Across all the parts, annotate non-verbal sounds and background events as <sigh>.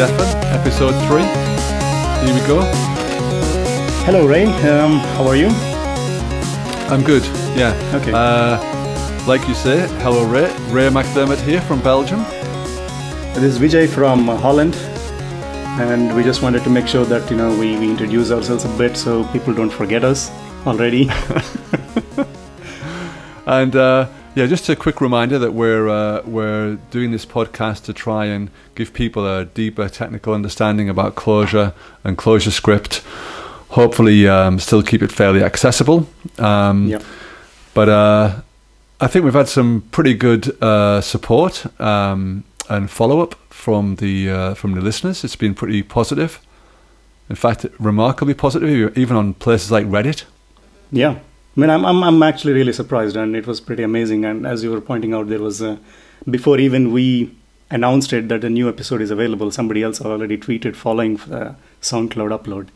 defn, episode three. Here we go. Hello, Ray. Um, how are you? I'm good. Yeah. Okay. Uh, like you say, hello, Ray. Ray McDermott here from Belgium. This is Vijay from Holland, and we just wanted to make sure that you know we, we introduce ourselves a bit so people don't forget us already. <laughs> And uh, yeah, just a quick reminder that we're uh, we're doing this podcast to try and give people a deeper technical understanding about Clojure and Clojure Script. Hopefully, um, still keep it fairly accessible. Um, yeah. But uh, I think we've had some pretty good uh, support um, and follow up from the uh, from the listeners. It's been pretty positive. In fact, remarkably positive, even on places like Reddit. Yeah. I mean, I'm, I'm, I'm actually really surprised, and it was pretty amazing. And as you were pointing out, there was, uh, before even we announced it that a new episode is available, somebody else already tweeted following the SoundCloud upload.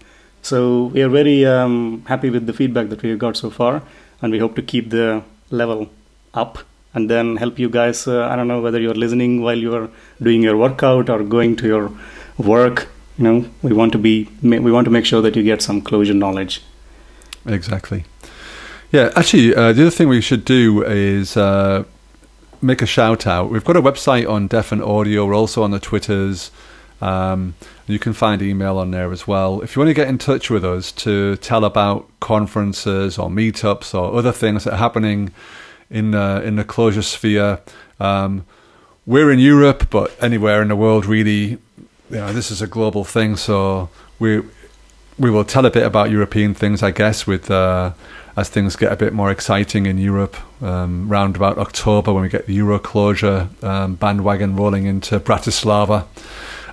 So we are very um, happy with the feedback that we've got so far, and we hope to keep the level up and then help you guys. Uh, I don't know whether you're listening while you're doing your workout or going to your work. You know, we want to be we want to make sure that you get some Clojure knowledge. Exactly. Yeah, actually, uh, the other thing we should do is uh, make a shout out. We've got a website on Deaf and Audio. We're also on the Twitters. Um, you can find email on there as well. If you want to get in touch with us to tell about conferences or meetups or other things that are happening in the, in the Clojure sphere, um, we're in Europe, but anywhere in the world, really, you know, this is a global thing. So we we will tell a bit about European things, I guess, with uh, as things get a bit more exciting in Europe. Um, round about October, when we get the EuroClojure um, bandwagon rolling into Bratislava.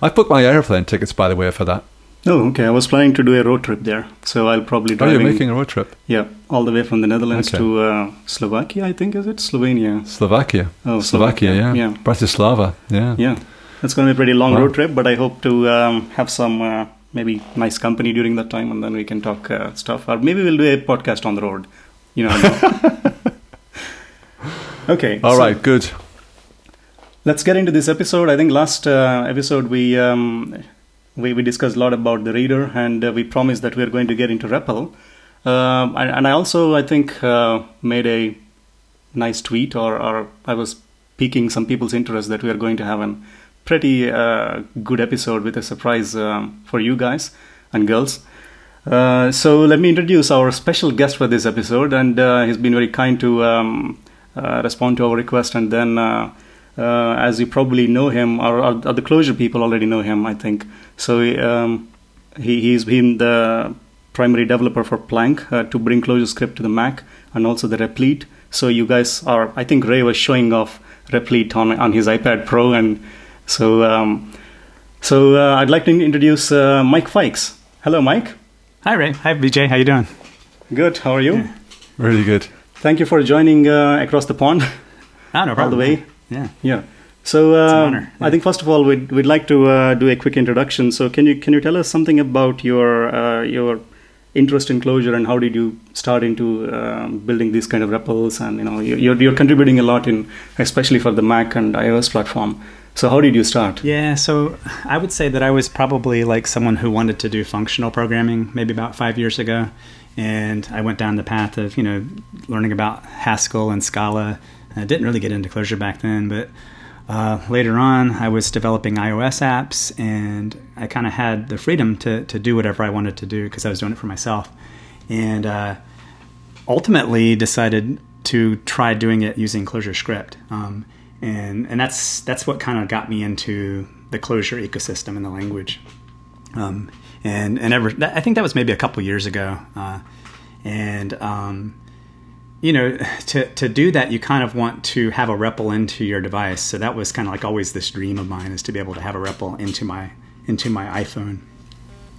I've booked my airplane tickets, by the way, for that. Oh, okay. I was planning to do a road trip there, so I'll probably. Oh, you're making a road trip? Yeah, all the way from the Netherlands Okay. to uh, Slovakia. I think is it Slovenia? Slovakia. Oh, Slovakia, yeah. Yeah, Bratislava, yeah. yeah. That's going to be a pretty long Wow. road trip, but I hope to um, have some uh, maybe nice company during that time, and then we can talk uh, stuff. Or maybe we'll do a podcast on the road. You know. <laughs> okay. All so- right, good. Let's get into this episode. I think last uh, episode we, um, we we discussed a lot about the reader, and uh, we promised that we are going to get into REPL. Um, and, and I also I think uh, made a nice tweet, or, or I was piquing some people's interest that we are going to have a pretty uh, good episode with a surprise um, for you guys and girls. Uh, so let me introduce our special guest for this episode, and uh, he's been very kind to um, uh, respond to our request. And then, uh, uh, as you probably know him, or, or the Clojure people already know him, I think. So um, he, he's been the primary developer for Planck to bring Clojure Script to the Mac, and also the Replete. So you guys are, I think Ray was showing off Replete on on his iPad Pro, and so um, so uh, I'd like to introduce uh, Mike Fikes. Hello, Mike. Hi Ray. Hi VJ. How you doing? Good. How are you? Really good. Thank you for joining uh, across the pond, Ah, no problem. all the way. Yeah. Yeah. So an uh, honor, I think first of all we'd we'd like to uh, do a quick introduction. So can you can you tell us something about your uh, your interest in Clojure and how did you start into um, building these kind of REPLs and you know you're you're contributing a lot in especially for the Mac and iOS platform. So how did you start? Yeah. So I would say that I was probably like someone who wanted to do functional programming maybe about five years ago, and I went down the path of you know learning about Haskell and Scala. I didn't really get into Clojure back then, but uh, later on, I was developing iOS apps, and I kind of had the freedom to to do whatever I wanted to do because I was doing it for myself, and uh, ultimately decided to try doing it using Clojure Script, um, and and that's that's what kind of got me into the Clojure ecosystem and the language. Um, and and ever, that, I think that was maybe a couple years ago, uh, and um, you know, to to do that, you kind of want to have a REPL into your device. So that was kind of like always this dream of mine is to be able to have a REPL into my into my iPhone.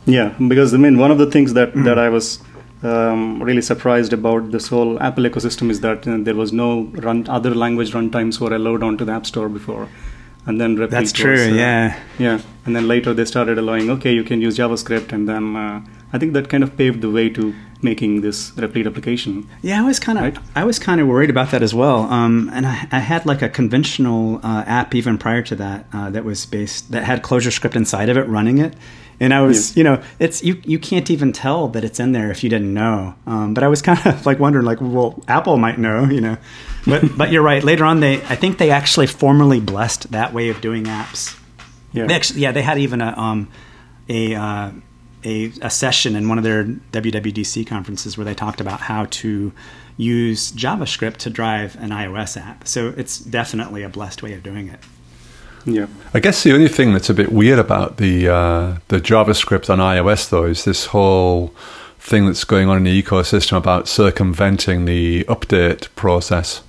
Yeah, because I mean, one of the things that, Mm. that I was um, really surprised about this whole Apple ecosystem is that uh, there was no run other language runtimes were allowed onto the App Store before, and then Repeat That's was, true. uh, yeah. yeah, and then later they started allowing okay, you can use JavaScript, and then uh, I think that kind of paved the way to making this Replete application. Yeah, I was kind of Right. I was kind of worried about that as well. Um, and I, I had like a conventional uh, app even prior to that uh, that was based that had ClojureScript inside of it running it. And I was, you know, it's you you can't even tell that it's in there if you didn't know. Um, but I was <laughs> kind of like wondering, like, well, Apple might know, you know. But <laughs> but you're right. Later on, they I think they actually formally blessed that way of doing apps. Yeah, They actually, yeah, they had even a um, a, uh, a a session in one of their WWDC conferences where they talked about how to use JavaScript to drive an iOS app. So it's definitely a blessed way of doing it. Yeah, I guess the only thing that's a bit weird about the uh, the JavaScript on iOS though is this whole thing that's going on in the ecosystem about circumventing the update process.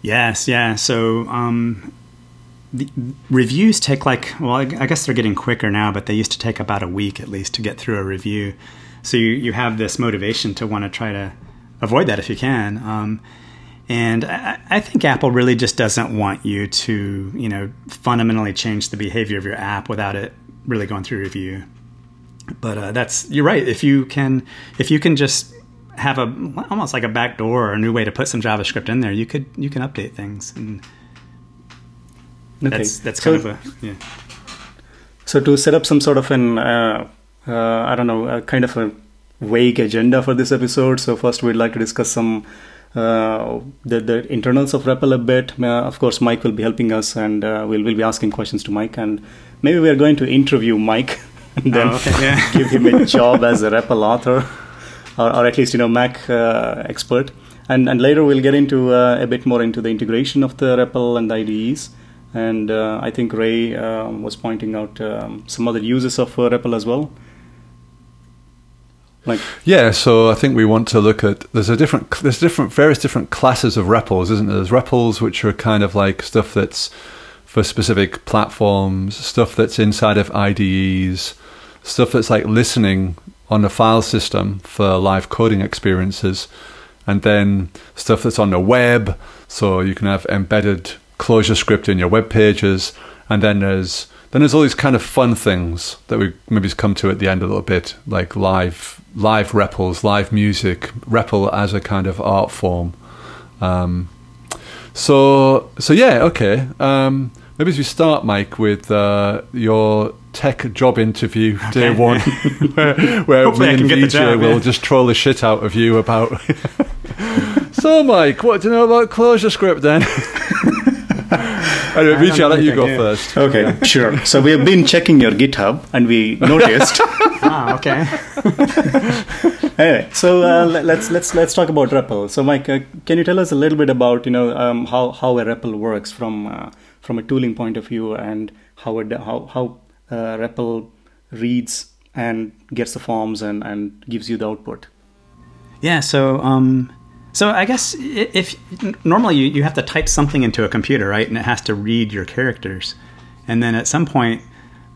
Yes, yeah. So um, the reviews take like, well, I, I guess they're getting quicker now, but they used to take about a week at least to get through a review. So you, you have this motivation to want to try to avoid that if you can. Um, and I, I think Apple really just doesn't want you to, you know, fundamentally change the behavior of your app without it really going through review. But uh, that's you're right. If you can, if you can just have a almost like a back door or a new way to put some JavaScript in there, you could you can update things, and okay. that's that's So- kind of a yeah. So to set up some sort of an, uh, uh, I don't know, a kind of a vague agenda for this episode. So first, we'd like to discuss some the the internals of REPL a bit. Uh, of course, Mike will be helping us, and uh, we'll we'll be asking questions to Mike, and maybe we are going to interview Mike, <laughs> and then Oh, okay, yeah. <laughs> give him a job as a REPL author, <laughs> or, or at least you know Mac uh, expert. And and later we'll get into uh, a bit more into the integration of the REPL and the IDEs. And uh, I think Ray uh, was pointing out um, some other uses of uh, REPL as well. Like Yeah, so I think we want to look at there's a different there's different various different classes of REPLs, isn't there? There's REPLs which are kind of like stuff that's for specific platforms, stuff that's inside of IDEs, stuff that's like listening on the file system for live coding experiences, and then stuff that's on the web, so you can have embedded Clojure script in your web pages, and then there's then there's all these kind of fun things that we maybe come to at the end a little bit, like live live REPLs, live music, REPL as a kind of art form. Um, so so yeah, okay. Um, maybe as we start, Mike, with uh, your tech job interview day Okay. <laughs> one, where, where Hopefully me and VJ job, will yeah. just troll the shit out of you about. <laughs> <laughs> so, Mike, what do you know about Clojure script then? Anyway, <laughs> I don't I'll let you go first. okay, sure. So we have been checking your GitHub, and we <laughs> noticed. ah, okay. <laughs> anyway, so uh, let- let's let's let's talk about REPL. So, Mike, uh, can you tell us a little bit about you know um, how how a REPL works from uh, from a tooling point of view, and how it, how how uh, REPL reads and gets the forms and and gives you the output. Yeah. So, um, so I guess if normally you, you have to type something into a computer, right, and it has to read your characters, and then at some point,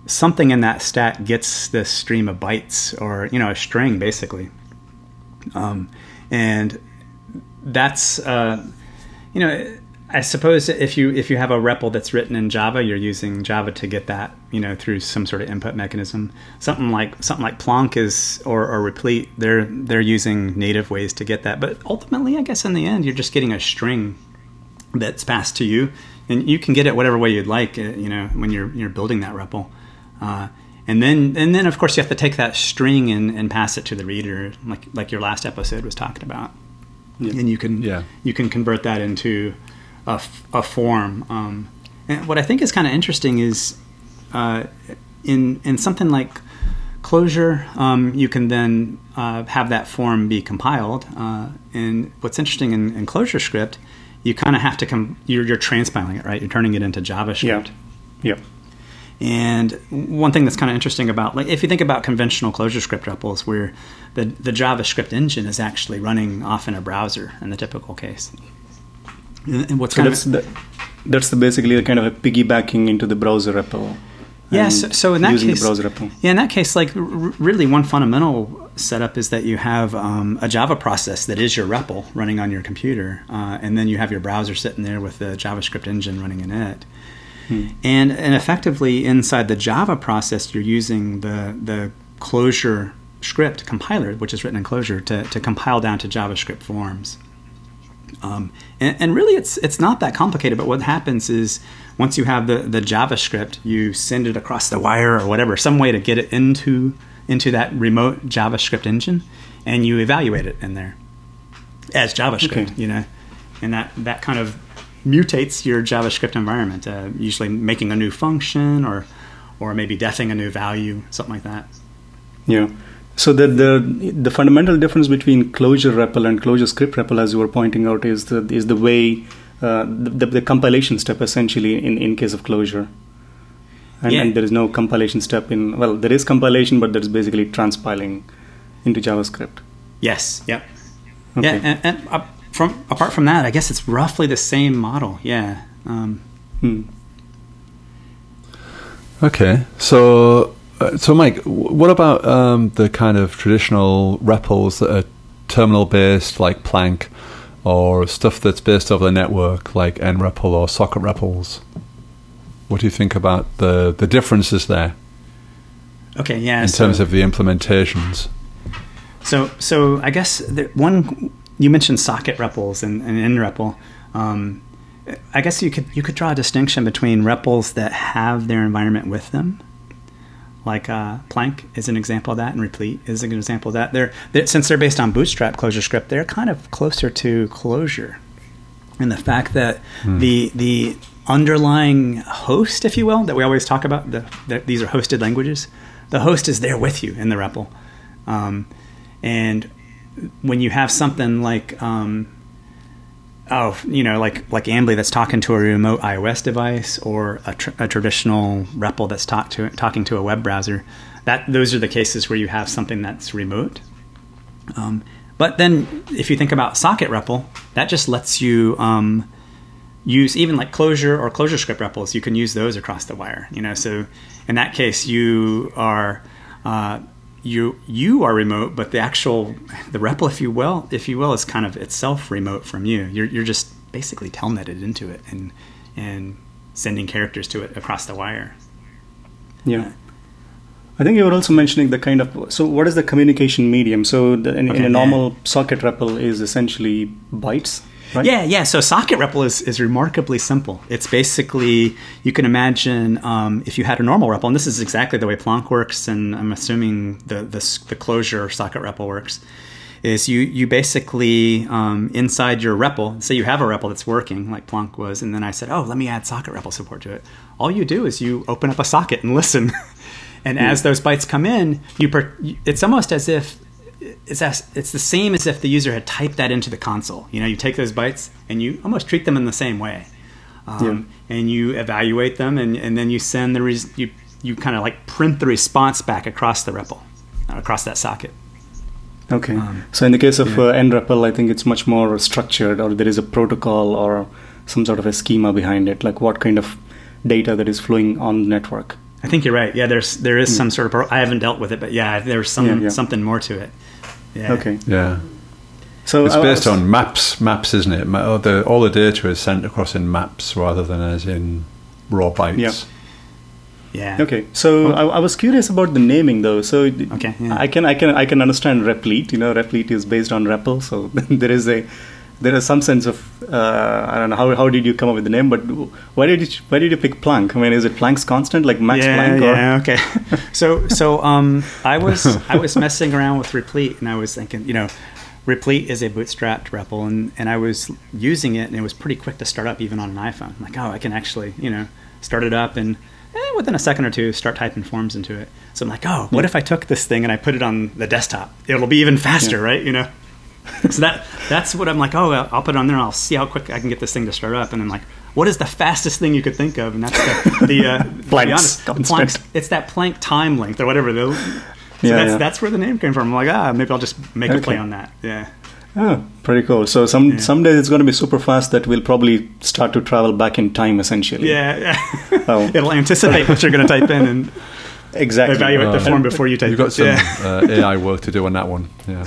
something in that stat gets this stream of bytes or you know a string basically, um, and that's uh, you know. I suppose if you if you have a REPL that's written in Java, you're using Java to get that you know through some sort of input mechanism. Something like something like Planck is or, or Replete, they're they're using native ways to get that. But ultimately, I guess in the end, you're just getting a string that's passed to you, and you can get it whatever way you'd like. uh, You know when you're you're building that REPL. Uh, and then, and then, of course, you have to take that string and, and pass it to the reader, like like your last episode was talking about. And you can Yeah. you can convert that into a, a form. Um, and what I think is kind of interesting is uh, in in something like Clojure, um, you can then uh, have that form be compiled. Uh, and what's interesting in, in Clojure script, you kind of have to com- you're, you're transpiling it, right? You're turning it into JavaScript. Yeah. Yeah. And one thing that's kind of interesting about, like, if you think about conventional Clojure script REPLs, where the, the JavaScript engine is actually running off in a browser in the typical case. And what's So kind that's of the, that's the basically a kind of a piggybacking into the browser REPL. yeah. So, so in that using case, the yeah, in that case, like r- really one fundamental setup is that you have um, a Java process that is your REPL running on your computer, uh, and then you have your browser sitting there with the JavaScript engine running in it. and and effectively inside the Java process, you're using the the Clojure script compiler, which is written in Clojure, to, to compile down to JavaScript forms. Um, and, and, really, it's it's not that complicated. But what happens is once you have the, the JavaScript, you send it across the wire or whatever, some way to get it into into that remote JavaScript engine, and you evaluate it in there as JavaScript. Okay. You know, and that that kind of mutates your JavaScript environment, uh, usually making a new function or or maybe defing a new value, something like that. Yeah. So the, the the fundamental difference between Clojure REPL and Clojure script REPL, as you were pointing out, is the is the way uh, the, the, compilation step essentially in, in case of Clojure. And, yeah. and, there is no compilation step in well, there is compilation, but there's basically transpiling into JavaScript. Yes. Yep. Okay. Yeah, and, and uh, from apart from that, I guess it's roughly the same model. Yeah. Um, hmm. Okay, so so, Mike, what about um, the kind of traditional REPLs that are terminal based, like Planck, or stuff that's based over the network, like NREPL or Socket REPLs? What do you think about the, the differences there? Okay, yeah. In so, terms of the implementations. So, so I guess one you mentioned socket REPLs and, and NREPL. Um, I guess you could you could draw a distinction between REPLs that have their environment with them like uh, Planck is an example of that, and Replete is an example of that. They're, they're, since they're based on Bootstrap Clojure script, they're kind of closer to Clojure, and the fact that hmm. the the underlying host, if you will, that we always talk about, the, the, these are hosted languages. The host is there with you in the REPL, um, and when you have something like um, oh, you know, like like Ambly that's talking to a remote iOS device or a, tr- a traditional REPL that's talk to, talking to a web browser. That those are the cases where you have something that's remote. Um, but then, if you think about Socket REPL, that just lets you um, use even like Clojure or Clojure Script REPLs. You can use those across the wire. You know, so in that case, you are uh, you you are remote, but the actual the REPL, if you will, if you will, is kind of itself remote from you. You're you're just basically telnetted into it and and sending characters to it across the wire. Yeah. I think you were also mentioning the kind of so what is the communication medium? So the, in, okay, in, a normal yeah. socket REPL is essentially bytes. Right? Yeah, yeah. So socket REPL is, is remarkably simple. It's basically you can imagine um, if you had a normal REPL, and this is exactly the way Planck works, and I'm assuming the the, the Clojure socket REPL works. Is you you basically um, inside your REPL, say you have a REPL that's working like Planck was, and then I said, oh, let me add socket REPL support to it. All you do is you open up a socket and <laughs> listen. and as those bytes come in, you per- it's almost as if it's as, it's the same as if the user had typed that into the console. You know, you take those bytes and you almost treat them in the same way, um, yeah. and you evaluate them, and, and then you send the res- you you kind of like print the response back across the REPL, uh, across that socket. Okay. Um, so in the case of yeah. uh, NREPL, I think it's much more structured, or there is a protocol or some sort of a schema behind it, like what kind of data that is flowing on the network. I think you're right. Yeah, there's there is mm. some sort of. Pro- I haven't dealt with it, but yeah, there's some yeah, yeah. something more to it. Yeah. Okay. Yeah. So it's based on maps. Maps, isn't it? All oh, the, all the data is sent across in maps rather than as in raw bytes. Yeah. Yeah. Okay. So I, I, was curious about the naming though. So okay, yeah. I can I can I can understand Replete. You know, Replete is based on REPL, so <laughs> there is a there is some sense of uh, I don't know how, how did you come up with the name, but why did you why did you pick Planck? I mean, is it Planck's constant like Max yeah, Planck? Or? Yeah, okay. <laughs> so so um, I was <laughs> I was messing around with Replete, and I was thinking, you know, Replete is a bootstrapped REPL, and and I was using it, and it was pretty quick to start up even on an iPhone. I'm like, oh, I can actually you know start it up and. Eh, within a second or two, start typing forms into it. So I'm like, oh, what yeah. if I took this thing and I put it on the desktop? It'll be even faster, yeah. right? You know. <laughs> so that that's what I'm like. Oh, I'll put it on there. and I'll see how quick I can get this thing to start up. And I'm like, what is the fastest thing you could think of? And that's the, the uh, <laughs> Planck's, Planck's, It's that Planck time length or whatever. So yeah, that's yeah. that's where the name came from. I'm like, ah, maybe I'll just make okay. a play on that. Yeah. Oh, pretty cool. So some yeah. someday it's going to be super fast that we'll probably start to travel back in time essentially. Yeah, yeah. <laughs> Oh. It'll anticipate what you're going to type in and exactly evaluate uh, the form before you type. You've got some yeah. uh, AI work to do on that one. Yeah.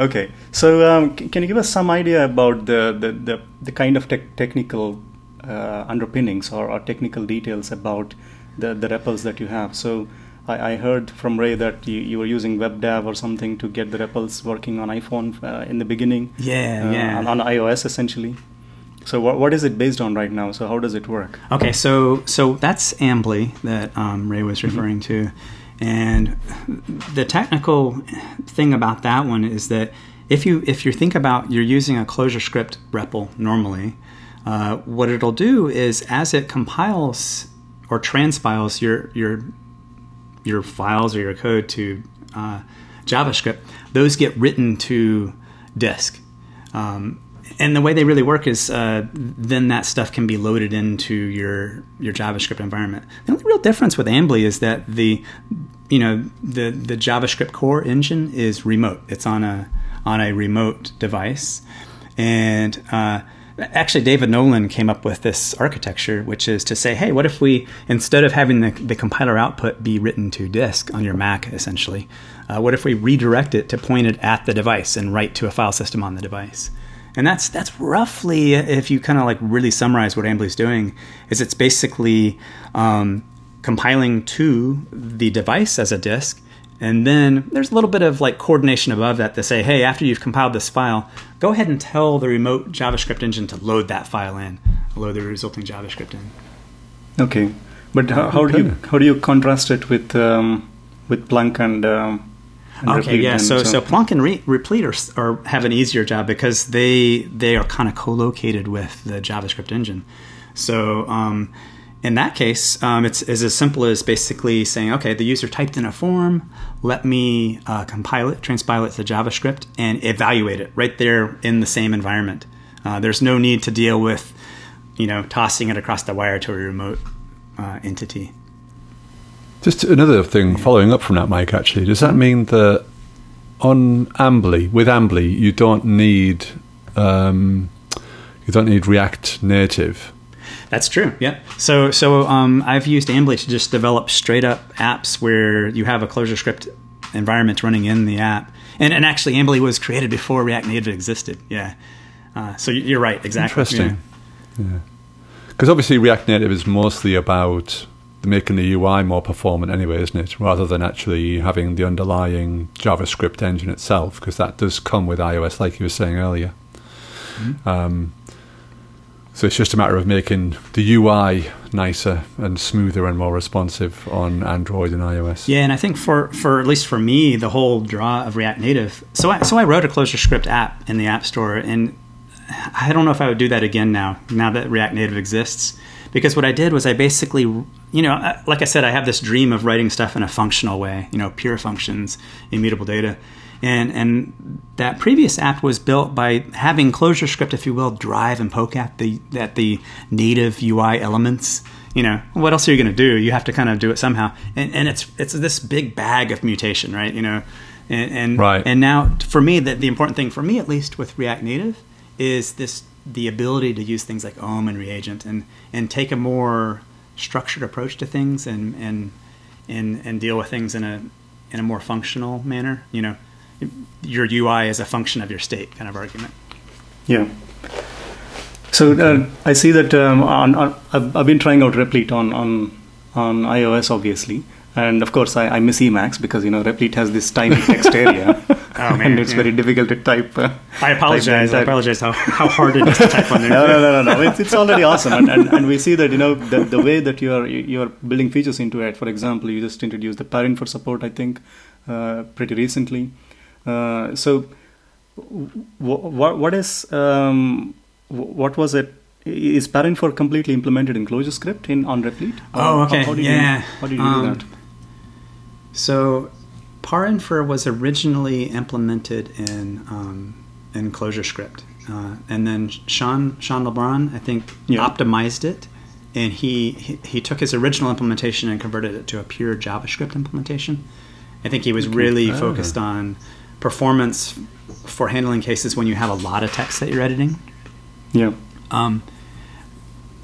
Okay, so um, can you give us some idea about the the, the, the kind of te- technical uh, underpinnings or, or, technical details about the, the REPLs that you have. So I, I heard from Ray that you, you were using WebDAV or something to get the REPLs working on iPhone uh, in the beginning. Yeah, uh, yeah. On, on, iOS essentially. So what, what is it based on right now? So how does it work? Okay, so so that's Ambly that um, Ray was mm-hmm. referring mm-hmm. to, and the technical thing about that one is that if you if you think about you're using a closure script REPL normally, uh, what it'll do is as it compiles or transpiles your your your files or your code to uh, JavaScript, those get written to disk. Um, and the way they really work is uh, then that stuff can be loaded into your your JavaScript environment. The only real difference with Ambly is that the you know the the JavaScript core engine is remote. It's on a on a remote device, and uh, actually David Nolen came up with this architecture, which is to say, hey, what if we instead of having the, the compiler output be written to disk on your Mac, essentially, uh, what if we redirect it to point it at the device and write to a file system on the device? And that's that's roughly, if you kind of like really summarize what Ambly's doing, is it's basically um, compiling to the device as a disk and then there's a little bit of like coordination above that to say, hey, after you've compiled this file, go ahead and tell the remote JavaScript engine to load that file in, load the resulting JavaScript in. Okay, but how, how do you how do you contrast it with um, with Planck and um, okay, yeah. So, so, so Planck and Re- Replete are, are, have an easier job because they they are kind of co-located with the JavaScript engine. So um, in that case, um, it's, it's, as simple as basically saying, okay, the user typed in a form, let me uh, compile it, transpile it to JavaScript, and evaluate it right there in the same environment. Uh, there's no need to deal with, you know, tossing it across the wire to a remote uh, entity. Just another thing, following up from that, Mike. Actually, does that mean that on Ambly, with Ambly, you don't need um, you don't need React Native that's true. Yeah. So so um, I've used Ambly to just develop straight up apps where you have a Closure script environment running in the app, and and actually Ambly was created before React Native existed. Yeah. Uh, so you're right. Exactly. Interesting. Yeah. Because yeah. obviously React Native is mostly about making the UI more performant anyway, isn't it? Rather than actually having the underlying JavaScript engine itself, because that does come with iOS, like you were saying earlier. Mm-hmm. Um, so it's just a matter of making the UI nicer and smoother and more responsive on Android and iOS. Yeah, and I think for, for at least for me, the whole draw of React Native. So I, so I wrote a ClojureScript app in the App Store, and I don't know if I would do that again now. Now that React Native exists, because what I did was I basically, you know, like I said, I have this dream of writing stuff in a functional way. You know, pure functions, immutable data and and that previous app was built by having ClojureScript, if you will, drive and poke at the at the native UI elements. You know, what else are you going to do? You have to kind of do it somehow, and, and it's it's this big bag of mutation, right? You know, and and, right. and now for me, that the important thing for me, at least with React Native, is this the ability to use things like OM and reagent and and take a more structured approach to things and and and and deal with things in a in a more functional manner. You know, your UI is a function of your state kind of argument. Yeah. So uh, I see that um, on, on, I've, been trying out Replete on, on on iOS, obviously, and of course I, I miss Emacs because you know Replete has this tiny text area, <laughs> oh, <laughs> man, and it's yeah. very difficult to type. Uh, I apologize. Type I apologize how, how hard it is to type on there. <laughs> no, no, no, no, no. It's, it's already awesome, and, and, and, we see that you know the, the way that you are you are building features into it. For example, you just introduced the Parinfer support, I think, uh, pretty recently. Uh, so, what what is um, what was it? Is Parinfer completely implemented in Clojure script in on Replete? Oh, okay. How, how yeah. You, how did you um, do that? So, Parinfer was originally implemented in um, in ClojureScript, uh, and then Shaun Shaun LeBron, I think, yeah. optimized it, and he, he, he took his original implementation and converted it to a pure JavaScript implementation. I think he was okay. really oh. focused on performance for handling cases when you have a lot of text that you're editing. Yeah. Um,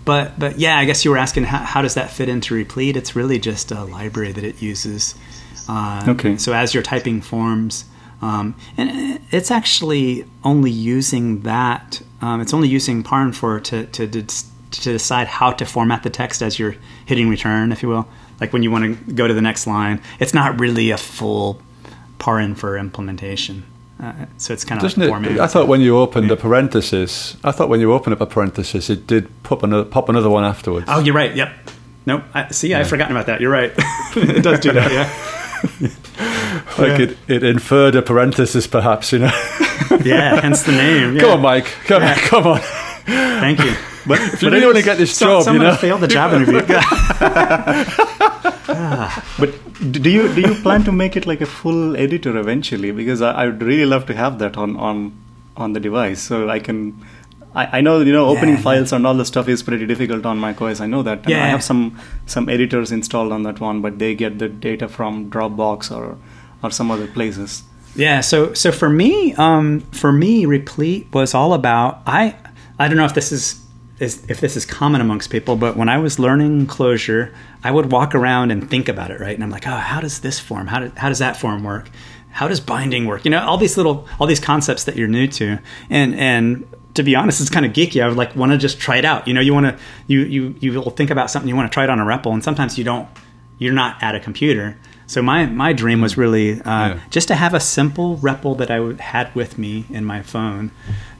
but but yeah, I guess you were asking how, how, does that fit into Replete? It's really just a library that it uses. Uh, okay. So as you're typing forms, um, and it's actually only using that. Um, it's only using Parinfer to to to decide how to format the text as you're hitting return, if you will. Like when you want to go to the next line, it's not really a full Parinfer implementation. Uh, so it's kind of Doesn't like it? I thought when you opened a parenthesis, I thought when you opened up a parenthesis, it did pop another pop another one afterwards. Oh, you're right. Yep. Nope. I, see, I've forgotten about that. You're right. <laughs> it does do that. Yeah. <laughs> <laughs> like it, it inferred a parenthesis, perhaps. You know. <laughs> yeah. Hence the name. Yeah. <laughs> Come on, Mike. Come, Yeah. come on. Thank you. But If you really want to get this so, job, you know. failed the job interview. Ah. But do you do you plan to make it like a full editor eventually? Because I, I would really love to have that on on on the device, so I can. I, I know you know opening Yeah. files and all the stuff is pretty difficult on macOS. I know that. And I have some some editors installed on that one, but they get the data from Dropbox or or some other places. Yeah, so so for me, um, for me, Replete was all about I I don't know if this is, is if this is common amongst people, but when I was learning Clojure, I would walk around and think about it, right? And I'm like, oh, how does this form? How do, how does that form work? How does binding work? You know, all these little all these concepts that you're new to, and and to be honest, it's kind of geeky. I would like want to just try it out. You know, you want to you you you will think about something, you want to try it on a REPL, and sometimes you don't. You're not at a computer. So my my dream was really uh, Yeah. just to have a simple REPL that I would, had with me in my phone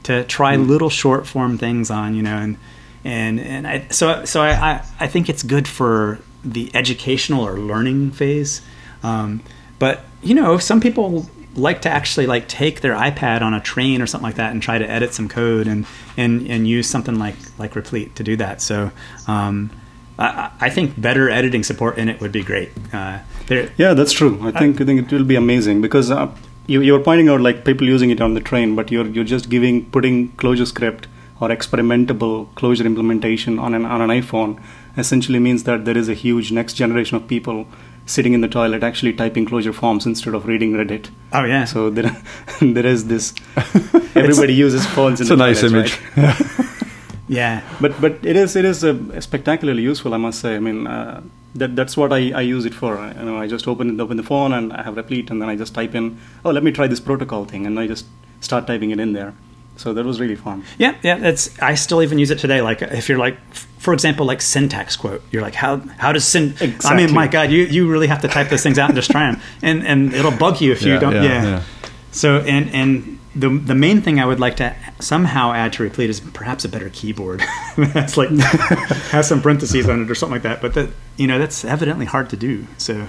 to try little short form things on, you know, and and and I, so so I, I I think it's good for the educational or learning phase, um, but you know some people like to actually like take their iPad on a train or something like that and try to edit some code and and and use something like like Replete to do that. So. Um, I, I think better editing support in it would be great. Uh, there, Yeah, that's true. I think I think it will be amazing because uh, you you were pointing out like people using it on the train, but you're you're just giving putting Clojure script or experimentable Clojure implementation on an on an iPhone essentially means that there is a huge next generation of people sitting in the toilet actually typing Clojure forms instead of reading Reddit. oh yeah, So there <laughs> there is this. <laughs> Everybody uses phones. In It's a the nice toilets, image. right? <laughs> yeah. but but it is it is uh, spectacularly useful i must say i mean uh, that that's what I, I use it for you know i just open open the phone and i have replete and then i just type in oh let me try this protocol thing and i just start typing it in there so that was really fun Yeah, yeah, that's. I still even use it today. Like if you're like, for example, like syntax quote, you're like, how how does syn? I mean, my God, you you really have to type those things out and just try them, <laughs> and and it'll bug you if you don't. yeah, Yeah. yeah. So and and the the main thing I would like to somehow add to Replete is perhaps a better keyboard. <laughs> that's like <laughs> has some parentheses on it or something like that. But that you know that's evidently hard to do. So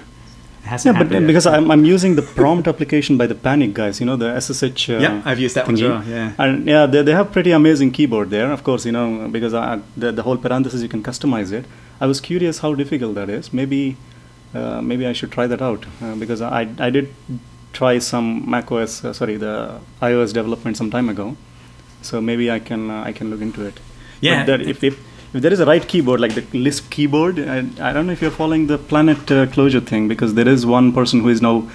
it hasn't yeah but yet. because I'm, I'm using the prompt application by the panic guys you know the ssh uh, yeah, I've used that one as well. Yeah. And yeah, they, they have pretty amazing keyboard there. Of course, you know because I, the the whole parenthesis you can customize it. I was curious how difficult that is. Maybe uh, maybe I should try that out uh, because I I did try some macOS uh, sorry the iOS development some time ago. So maybe I can uh, I can look into it. Yeah. But that if, if if there is a right keyboard like the Lisp keyboard, I, I don't know if you're following the Planet uh, Clojure thing because there is one person who is now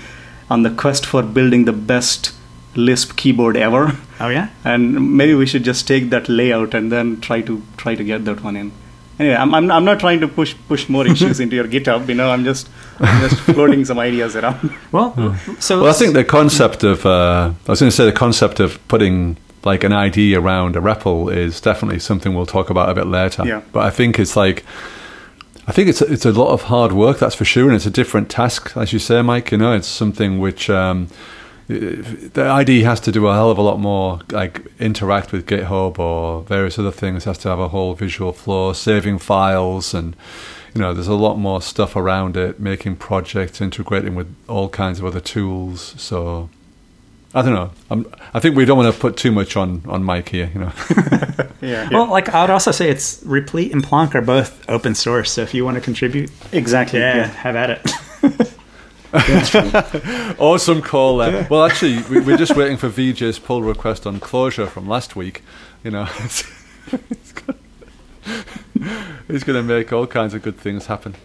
on the quest for building the best Lisp keyboard ever. Oh yeah. and maybe we should just take that layout and then try to try to get that one in. Anyway i'm, I'm, I'm not trying to push push more issues <laughs> into your github you know i'm just I'm just floating some ideas around. Well, so Well, I think the concept of uh, I was going to say the concept of putting like an ID around a REPL is definitely something we'll talk about a bit later. Yeah. But I think it's like I think it's it's a lot of hard work, that's for sure, and it's a different task, as you say, Mike. You know, it's something which um, the ID has to do a hell of a lot more, like interact with GitHub or various other things. Has to have a whole visual flow, saving files, and you know, there's a lot more stuff around it, making projects, integrating with all kinds of other tools. So I don't know. I'm, I think we don't want to put too much on on Mike here. You know. <laughs> yeah, Well, like I would also say, it's Replete and Planck are both open source. So if you want to contribute, exactly yeah, yeah. have at it. <laughs> Awesome call there. Well, actually, we, we're just waiting for VJ's pull request on Clojure from last week. You know, <laughs> he's going to make all kinds of good things happen.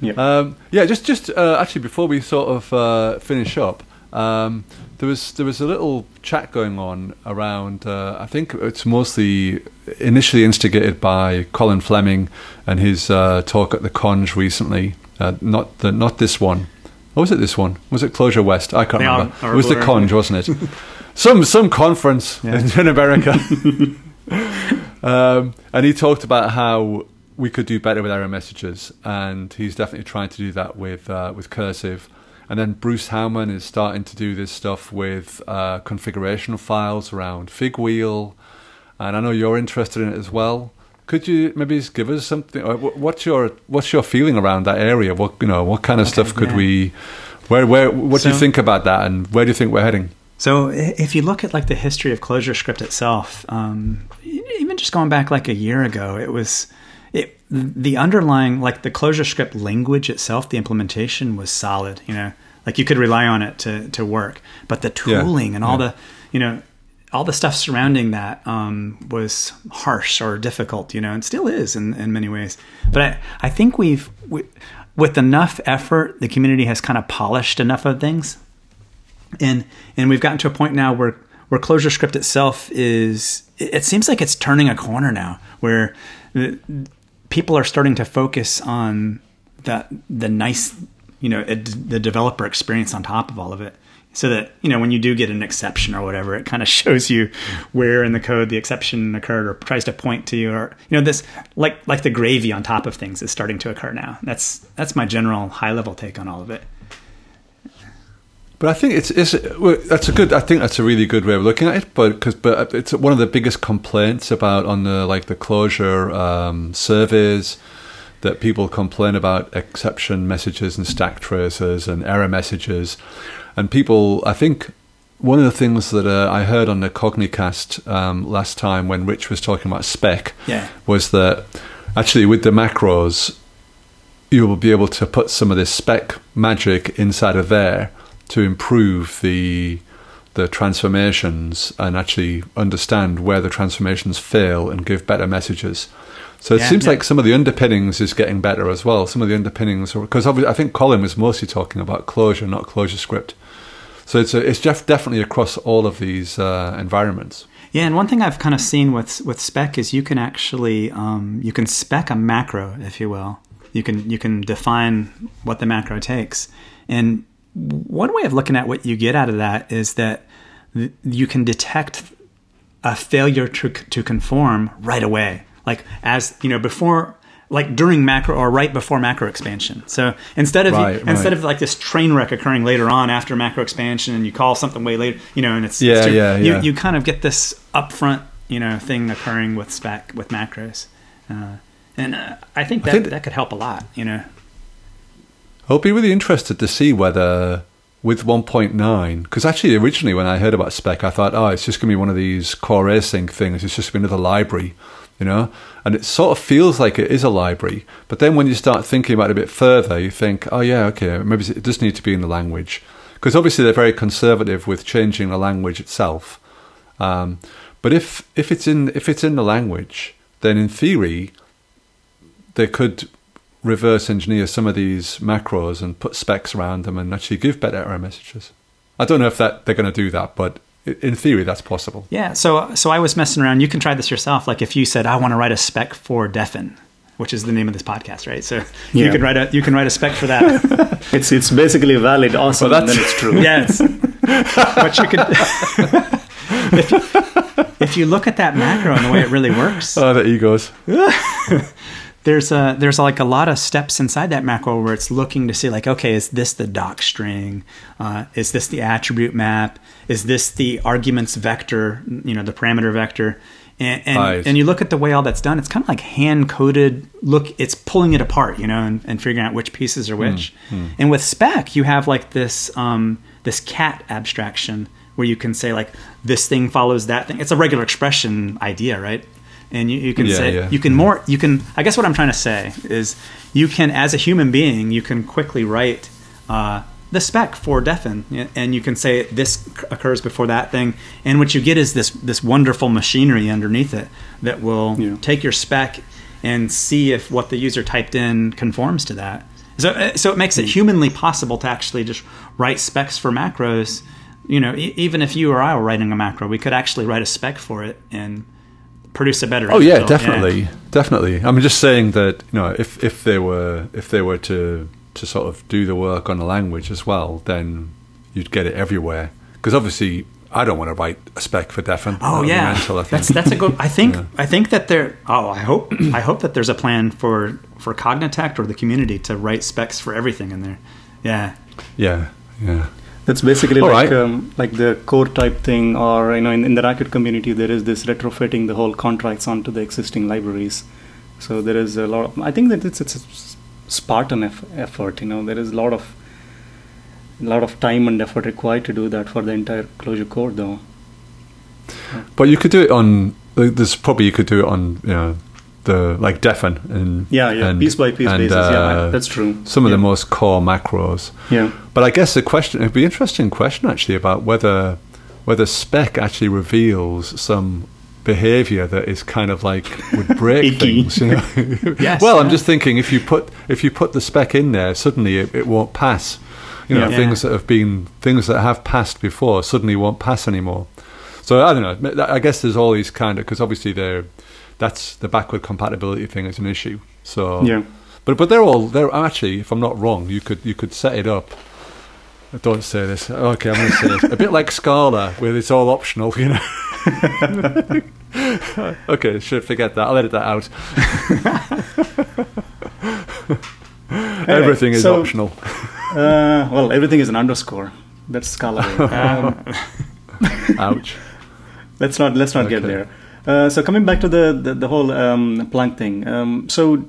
Yeah. Um, yeah, just just uh, actually before we sort of uh, finish up, um, there was there was a little chat going on around. Uh, I think it's mostly initially instigated by Colin Fleming and his uh, talk at the Conj recently. Uh, not the not this one. Or was it this one? Was it Clojure West? I can't They remember. it was the. Conj, wasn't it? <laughs> some some conference Yeah. in, in America. <laughs> Um, and he talked about how we could do better with error messages, and he's definitely trying to do that with uh, with cursive. And then Bruce Hauman is starting to do this stuff with uh, configuration files around Figwheel, and I know you're interested in it as well. Could you maybe just give us something? uh, What's your what's your feeling around that area? What you know, what kind of Okay, stuff could yeah. we? Where where what do you think about that, and where do you think we're heading? So if you look at like the history of ClojureScript itself, um, even just going back like a year ago, it was the underlying like the Clojure script language itself, the implementation was solid. You know, like you could rely on it to to work, but the Yeah, tooling and all yeah. the you know all the stuff surrounding that um, was harsh or difficult, you know, and still is in, in many ways. But I, I think we've, we, with enough effort, the community has kind of polished enough of things and and we've gotten to a point now where where Clojure script itself is it it seems like it's turning a corner now where people are starting to focus on the the nice you know the developer experience on top of all of it. So that you know when you do get an exception or whatever it kind of <laughs> shows you where in the code the exception occurred or tries to point to you or you know this like like the gravy on top of things is starting to occur now. That's that's my general high level take on all of it But I think it's, it's well, that's a good. I think that's a really good way of looking at it. But because but it's one of the biggest complaints about on the like the Clojure um, surveys that people complain about exception messages and stack traces and error messages, and people. I think one of the things that uh, I heard on the Cognicast um, last time when Rich was talking about spec Yeah. was that actually with the macros you will be able to put some of this spec magic inside of there to improve the the transformations and actually understand where the transformations fail and give better messages. So it Yeah, seems yeah. like some of the underpinnings is getting better as well. Some of the underpinnings, because obviously I think Colin was mostly talking about Clojure, not Clojure script. So it's a, it's def- definitely across all of these uh, environments. Yeah, and one thing I've kind of seen with with spec is you can actually um, you can spec a macro, if you will. You can you can define what the macro takes, and one way of looking at what you get out of that is that th- you can detect a failure to to conform right away, like as you know before. Like during macro or right before macro expansion. So instead of Right, instead right. of like this train wreck occurring later on after macro expansion, and you call something way later, you know, and it's Yeah, it's too- yeah, you, yeah. you kind of get this upfront, you know, thing occurring with spec with macros, uh, and uh, I think I that think- that could help a lot. You know, I'll be really interested to see whether with 1.9, because actually originally when I heard about spec, I thought, oh, it's just going to be one of these core async things. It's just going to be another library, you know? And it sort of feels like it is a library. But then when you start thinking about it a bit further, you think, oh, yeah, okay, maybe it does need to be in the language. Because obviously they're very conservative with changing the language itself. Um, but if, if, it's in, if it's in the language, then in theory, they could reverse engineer some of these macros and put specs around them and actually give better error messages. I don't know if that they're going to do that, but in theory, that's possible. yeah. So so I was messing around. You can try this yourself. Like if you said, I want to write a spec for defn, which is the name of this podcast, right? So you can write a you can write a spec for that. <laughs> It's it's basically valid, awesome, Well, and then it's true. yes, but you could. <laughs> if, you, if you look at that macro and the way it really works, <laughs> Oh, the egos. There's a there's like a lot of steps inside that macro where it's looking to see like okay is this the doc string? Uh, is this the attribute map? Is this the arguments vector you know the parameter vector? And and, and you look at the way all that's done it's kind of like hand coded look it's pulling it apart you know and, and figuring out which pieces are which. And with spec you have like this um, this cat abstraction where you can say like this thing follows that thing. It's a regular expression idea right and you, you can Yeah, say yeah. you can more you can i guess what i'm trying to say is you can as a human being you can quickly write uh, the spec for defn and you can say this occurs before that thing. And what you get is this this wonderful machinery underneath it that will Yeah. take your spec and see if what the user typed in conforms to that. So uh, so it makes it humanly possible to actually just write specs for macros. You know e- even if you or i were writing a macro we could actually write a spec for it and produce a better Oh yeah, result. definitely, definitely. I'm just saying that you know if if they were if they were to to sort of do the work on the language as well, then you'd get it everywhere. Because obviously, I don't want to write a spec for defn. Oh yeah, mental, that's that's a good. I think Yeah. I think that there. Oh, I hope I hope that there's a plan for for Cognitect or the community to write specs for everything in there. Yeah, yeah, yeah. That's basically All like right. um, like the core type thing, or you know, in, in the Racket community, there is this retrofitting the whole contracts onto the existing libraries. So there is a lot. Of, I think that it's it's a Spartan eff- effort. You know, there is a lot of a lot of time and effort required to do that for the entire Clojure core, though. But you could do it on. like, There's probably you could do it on you know the like defn and Yeah, yeah, and- piece by piece and, basis. yeah, uh, that's true. Some of yeah. the most core macros. Yeah. But I guess the question it'd be an interesting question actually about whether whether spec actually reveals some behavior that is kind of like would break <laughs> things. You know? <laughs> Yes, well, I'm just thinking if you put if you put the spec in there, suddenly it, it won't pass. You know, Yeah. things that have been things that have passed before suddenly won't pass anymore. So I don't know. I guess there's all these kind of because obviously they're that's the backward compatibility thing is an issue. So Yeah. but but they're all they're actually, if I'm not wrong, you could you could set it up. Don't say this. Okay, I'm going to say this. A bit like Scala, where it's all optional, you know. <laughs> okay, should forget that. I'll edit that out. <laughs> Everything is so- optional. Uh, well, everything is an underscore. That's Scala. <laughs> Um, Ouch. let's not let's not get there. Uh, so coming back to the the, the whole um, thing. Um, so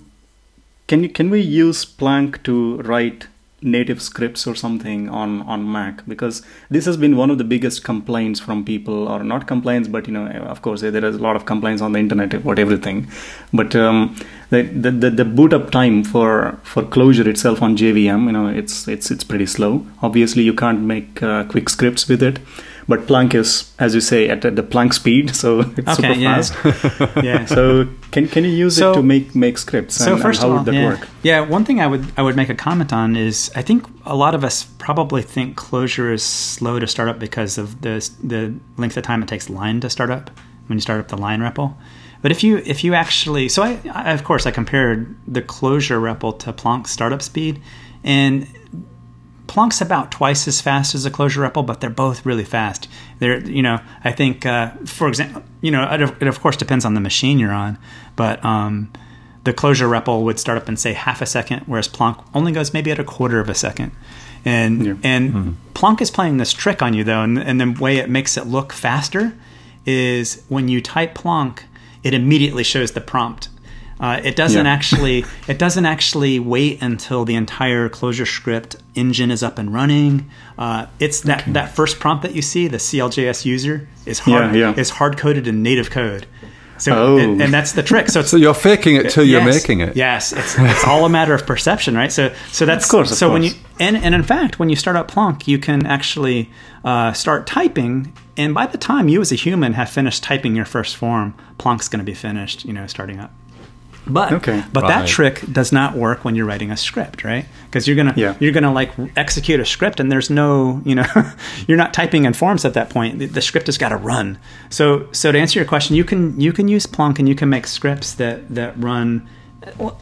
can you can we use Planck to write native scripts or something on on Mac? Because this has been one of the biggest complaints from people, or not complaints, but you know, of course, there is a lot of complaints on the internet about everything. But um, the, the the boot up time for for Clojure itself on JVM, you know, it's it's it's pretty slow. Obviously, you can't make uh, quick scripts with it. But Planck is, as you say, at, at the Planck speed, so <laughs> it's Okay, super yeah. fast. <laughs> yeah. So can can you use So- it to make make scripts? So and, first and how of all, would that yeah. work? Yeah, one thing I would I would make a comment on is I think a lot of us probably think Clojure is slow to start up because of the the length of time it takes lein to start up when you start up the lein REPL. But if you if you actually so I, I of course I compared the Clojure REPL to Planck startup speed, and Planck's about twice as fast as a Clojure REPL, but they're both really fast. They're, you know, I think, uh, for example, you know, it of, it of course depends on the machine you're on, but um, the Clojure REPL would start up in say half a second, whereas Planck only goes maybe at a quarter of a second. And Yeah. and Planck is playing this trick on you though, and, and the way it makes it look faster is when you type Planck, it immediately shows the prompt. Uh, it doesn't Yeah. actually it doesn't actually wait until the entire ClojureScript engine is up and running. Uh, it's that that first prompt that you see, the CLJS user, is hard Yeah, yeah. is hard coded in native code. So Oh. and, and that's the trick. So <laughs> it's So you're faking it till you're Yes, making it. Yes, it's, it's all a matter of perception, right? So so that's Of course, of so when you and and in fact when you start up Planck, you can actually uh, start typing, and by the time you as a human have finished typing your first form, Planck's going to be finished, you know, starting up. But Okay. but that trick does not work when you're writing a script, right? Because you're gonna Yeah. you're gonna like execute a script, and there's no you know <laughs> you're not typing in forms at that point. The, the script has got to run. So so to answer your question, you can you can use Planck and you can make scripts that that run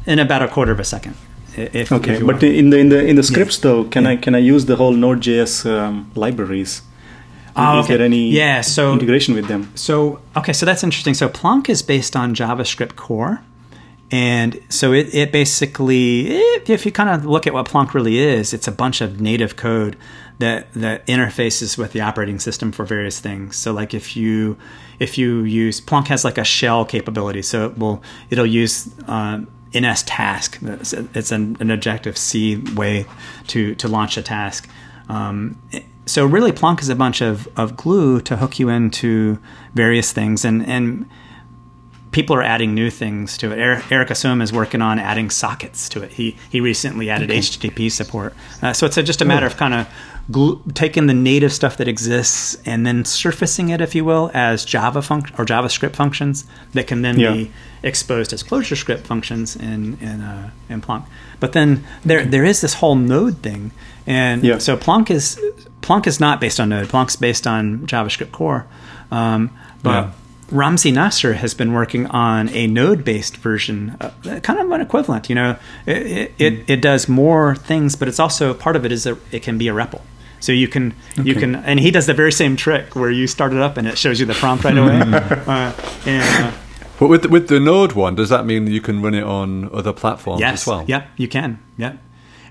in about a quarter of a second. If, Okay, if but want. in the in the in the scripts though, can I can I use the whole Node.js um, libraries? Oh, Is okay. there any Yeah, so- integration with them? So okay, so that's interesting. So Planck is based on JavaScriptCore, and so it, it basically, if you kind of look at what Planck really is, it's a bunch of native code that that interfaces with the operating system for various things. So like if you if you use Planck has like a shell capability, so it will it'll use um, NSTask. It's, it's an, an Objective C way to to launch a task. Um, so really, Planck is a bunch of, of glue to hook you into various things, and and people are adding new things to it. Eric, Erik Assum is working on adding sockets to it. He he recently added HTTP support. Uh, so it's a, just a matter of kind of taking the native stuff that exists and then surfacing it, if you will, as Java func- or JavaScript functions that can then Yeah. be exposed as ClojureScript functions in in uh, in Planck. But then there there is this whole Node thing, and Yeah. so Planck is Planck is not based on Node. Planck's based on JavaScriptCore, um, but. Yeah. Ramsey Nasser has been working on a node-based version, uh, kind of an equivalent. You know, it, it, it, it does more things, but it's also part of it is that it can be a REPL. So you can you can, and he does the very same trick where you start it up and it shows you the prompt right away. <laughs> uh, and, uh, But with with the Node one, does that mean you can run it on other platforms yes, as well? Yep, you can. Yep.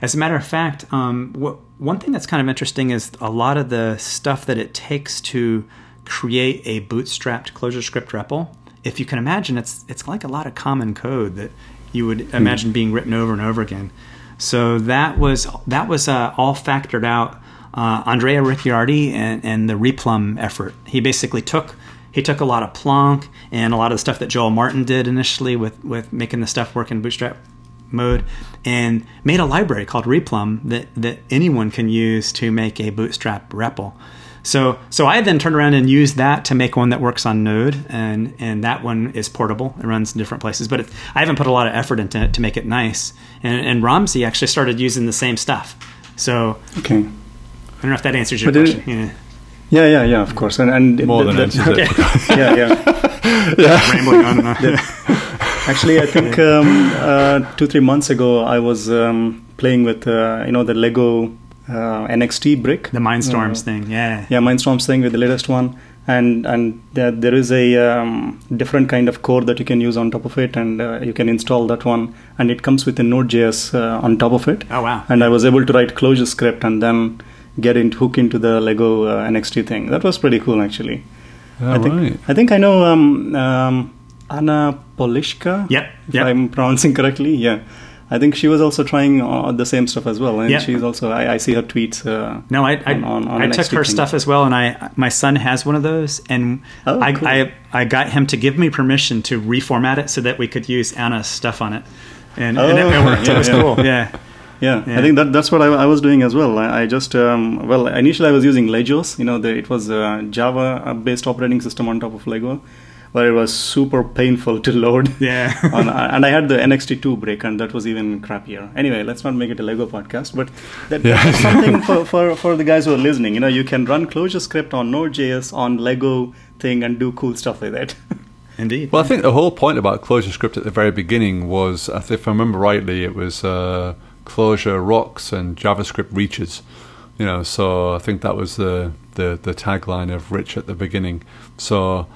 As a matter of fact, um, wh- one thing that's kind of interesting is a lot of the stuff that it takes to create a bootstrapped ClojureScript REPL. If you can imagine, it's it's like a lot of common code that you would imagine being written over and over again. So that was that was uh, all factored out. Uh, Andrea Richiardi and, and the Replumb effort. He basically took he took a lot of Planck and a lot of the stuff that Joel Martin did initially with with making the stuff work in Bootstrap mode and made a library called Replumb that, that anyone can use to make a Bootstrap REPL. So, so I then turned around and used that to make one that works on Node, and, and that one is portable. It runs in different places, but it, I haven't put a lot of effort into it to make it nice. And, and Ramsey actually started using the same stuff. So Okay. I don't know if that answers your But question. it- Yeah, yeah, yeah. Of course, and and More the- than the- answers it. <laughs> yeah, yeah. <laughs> yeah. Rambling on and on. Actually, I think <laughs> um, uh, two three months ago I was um, playing with uh, you know the Lego uh, NXT brick. the Mindstorms Uh, thing, yeah. yeah, Mindstorms thing with the latest one, and and there, there is a um, different kind of core that you can use on top of it, and uh, you can install that one, and it comes with a Node.js uh, on top of it. Oh, wow. And I was able to write ClojureScript and then get into hook into the Lego uh, NXT thing. That was pretty cool, actually. Oh, I think right. I think I know um, um, Anna Pawlicka. Yeah, If yep. I'm pronouncing correctly, yeah. I think she was also trying uh, the same stuff as well, and Yep. she's also I, I see her tweets. Uh, No, I I, on- on- on I took her thing. stuff as well, and I my son has one of those, and Oh, I, cool. I I got him to give me permission to reformat it so that we could use Anna's stuff on it, and, and it, it Oh, worked. yeah, it was yeah. cool. Yeah, Yeah, Yeah. I think that that's what I, I was doing as well. I, I just um, well initially I was using Legos. You know, the, it was a Java based operating system on top of Lego, where it was super painful to load. <laughs> yeah. <laughs> on, and I had the NXT2 brick, and that was even crappier. Anyway, let's not make it a Lego podcast, but that, Yeah. that's <laughs> something for, for, for the guys who are listening. You know, you can run ClojureScript on Node.js on Lego thing and do cool stuff with it. Indeed. Well, I think the whole point about ClojureScript at the very beginning was, if I remember rightly, it was uh, Clojure rocks and JavaScript reaches. You know, so I think that was the, the the tagline of Rich at the beginning. So,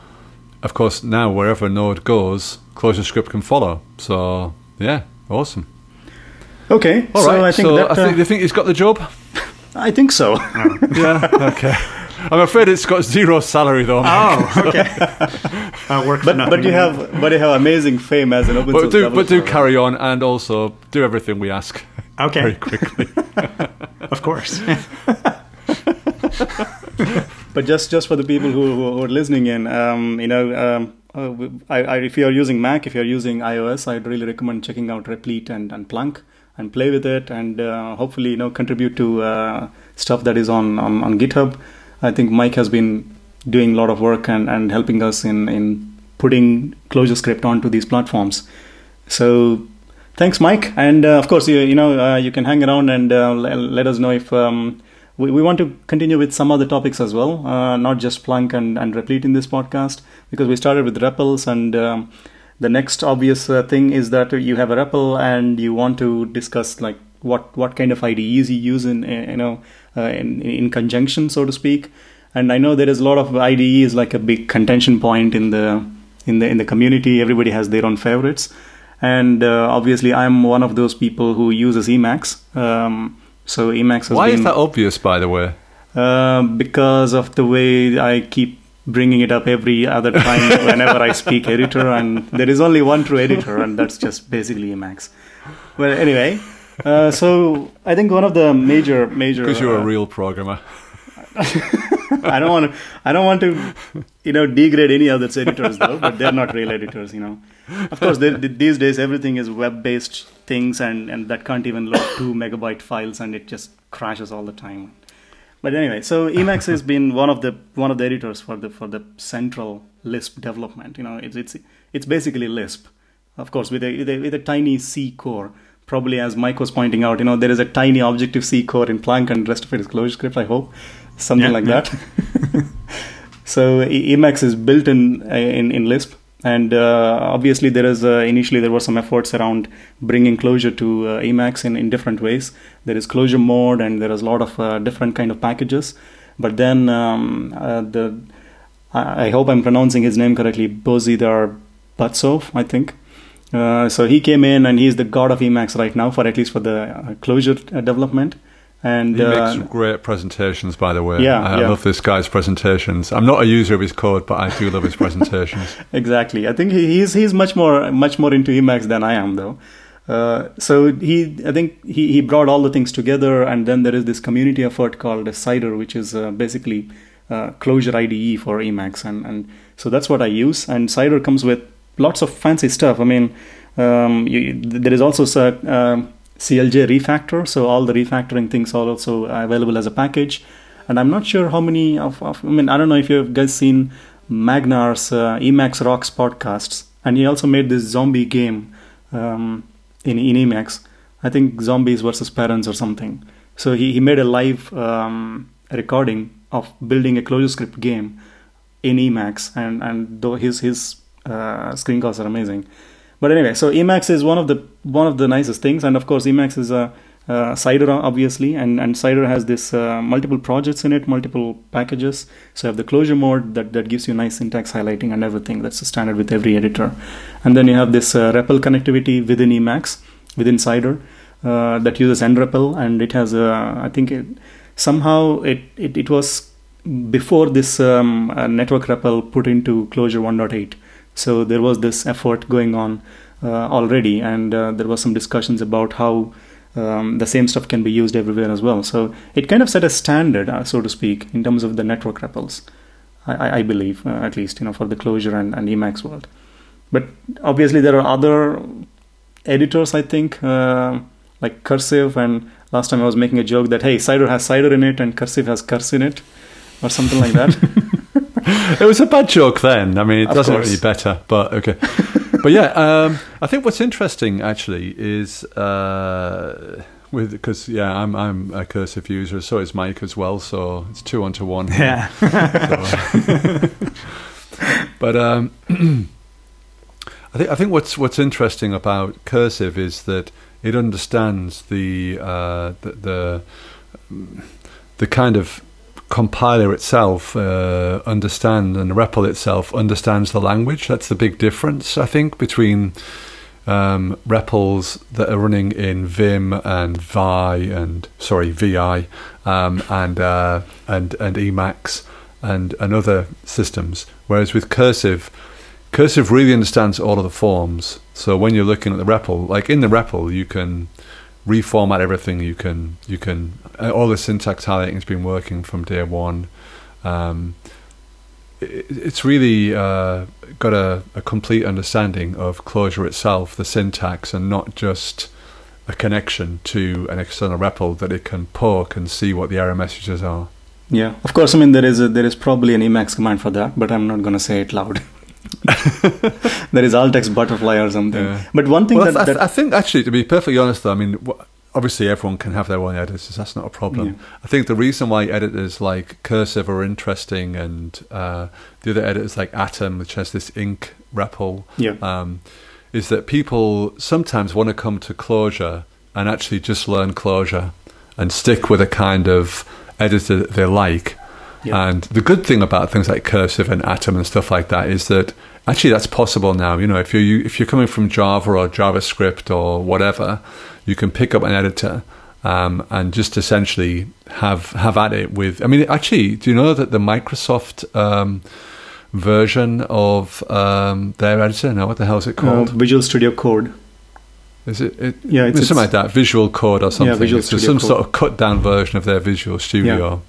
of course, now wherever Node goes, ClojureScript can follow. So, yeah, awesome. okay, All so right. I think so that I think, uh, do you think he's got the job? I think so. <laughs> yeah. Okay. <laughs> I'm afraid it's got zero salary though. oh, <laughs> okay. uh, work for but nothing. but you have but you have amazing fame as an open But source do, but do carry on and also do everything we ask Okay. very quickly. of course. But just just for the people who, who are listening in, um, you know, um, uh, I, I, if you are using Mac, if you are using iOS, I'd really recommend checking out Replete and, and Planck and play with it, and uh, hopefully, you know, contribute to uh, stuff that is on, on, on GitHub. I think Mike has been doing a lot of work and, and helping us in, in putting ClojureScript onto these platforms. So thanks, Mike, and uh, of course, you, you know, uh, you can hang around and uh, let us know if. Um, we, we want to continue with some other topics as well, uh, not just Planck and, and Replete in this podcast, because we started with REPLs, and um, the next obvious uh, thing is that you have a REPL and you want to discuss like what what kind of IDEs you use in you know uh, in in conjunction, so to speak. And I know there is a lot of IDEs like a big contention point in the in the in the community. Everybody has their own favorites, and uh, obviously I'm one of those people who uses Emacs. Um, so Emacs has Why been is that obvious, by the way? uh, because of the way I keep bringing it up every other time <laughs> whenever I speak editor, and there is only one true editor, and that's just basically Emacs. Well, anyway, uh, so I think one of the major major <laughs> Because you're uh, a real programmer. I don't want to I don't want to you know degrade any of its editors though, but they're not real editors, you know. Of course, they, these days everything is web-based things, and and that can't even load two megabyte files, and it just crashes all the time. But anyway, so Emacs has been one of the one of the editors for the for the central Lisp development. You know, it's it's it's basically Lisp, of course, with a with a, with a tiny C core. Probably, as Mike was pointing out, you know, there is a tiny Objective C core in Planck, and the rest of it is ClojureScript. I hope something Yeah, like yeah. that. <laughs> so Emacs is built in in in Lisp, and uh, obviously there is uh, initially there were some efforts around bringing Clojure to uh, Emacs in, in different ways. There is Clojure mode, and there is a lot of uh, different kind of packages. But then um, uh, the I, I hope I'm pronouncing his name correctly, Bozhidar Batsov, I think. Uh, so he came in and he's the god of Emacs right now, for at least for the uh, Clojure uh, development. And He uh, makes great presentations, by the way. Yeah, I yeah. love this guy's presentations. I'm not a user of his code, but I do love his presentations. <laughs> exactly, I think he's he's much more much more into Emacs than I am, though. Uh, so he, I think he, he brought all the things together, and then there is this community effort called Cider, which is uh, basically uh, Clojure IDE for Emacs, and and so that's what I use. And Cider comes with lots of fancy stuff. I mean, um, you, there is also a, um, CLJ refactor, so all the refactoring things are also available as a package. And I'm not sure how many of, of I mean, I don't know if you've guys seen Magnar's uh, Emacs Rocks podcasts, and he also made this zombie game um, in in Emacs. I think zombies versus parents or something. So he, he made a live um, recording of building a ClojureScript game in Emacs, and and though his his uh, screen casts are amazing. But anyway, so Emacs is one of the one of the nicest things, and of course Emacs is a uh, Cider obviously, and and Cider has this uh, multiple projects in it, multiple packages. So you have the Clojure mode that that gives you nice syntax highlighting and everything. That's the standard with every editor, and then you have this uh, REPL connectivity within Emacs within Cider uh, that uses nREPL, and it has a I think it, somehow it, it it was before this um, uh, network REPL put into Clojure 1.8. So there was this effort going on already, and uh, there was some discussions about how um, the same stuff can be used everywhere as well. So it kind of set a standard, uh, so to speak, in terms of the network REPLs. I, I- believe, uh, at least, you know, for the Clojure and, and Emacs world. But obviously, there are other editors. I think, uh, like Cursive, and last time I was making a joke that hey, Cider has Cider in it, and Cursive has Curse in it, or something like that. <laughs> <laughs> it was a bad joke then. I mean, it Of doesn't course. really better, but okay. but yeah, um, I think what's interesting actually is uh, with because yeah, I'm I'm a cursive user, so is Mike as well. So it's two onto one. Yeah. <laughs> But um, <clears throat> I think I think what's what's interesting about cursive is that it understands the uh, the, the the kind of compiler itself uh, understand and REPL itself understands the language. That's the big difference, I think, between um, REPLs that are running in Vim and Vi and sorry Vi um, and uh, and and Emacs and and other systems. Whereas with Cursive, Cursive really understands all of the forms. So when you're looking at the REPL, like in the REPL, you can reformat everything. You can you can uh, all the syntax highlighting has been working from day one. Um, it, it's really uh, got a, a complete understanding of Clojure itself, the syntax, and not just a connection to an external REPL that it can poke and see what the error messages are. Yeah, of course. I mean, there is a, there is probably an Emacs command for that, but I'm not going to say it loud. <laughs> <laughs> there is alt text butterfly or something. Yeah. But one thing Well, that, I, th- that I think actually, to be perfectly honest, though, I mean, obviously everyone can have their own editors. That's not a problem. Yeah. I think the reason why editors like Cursive are interesting, and uh, the other editors like Atom, which has this ink REPL, yeah, um, is that people sometimes want to come to Clojure and actually just learn Clojure and stick with a kind of editor that they like. Yeah. And the good thing about things like Cursive and Atom and stuff like that is that actually that's possible now. You know, if you if you're coming from Java or JavaScript or whatever, you can pick up an editor um, and just essentially have have at it with. I mean, actually, do you know that the Microsoft um, version of um, their editor? Now, what the hell is it uh, called? Visual Studio Code. Is it? it Yeah, it's, it's something like that, Visual Code or something. Yeah, Visual it's some Code. sort of cut down version of their Visual Studio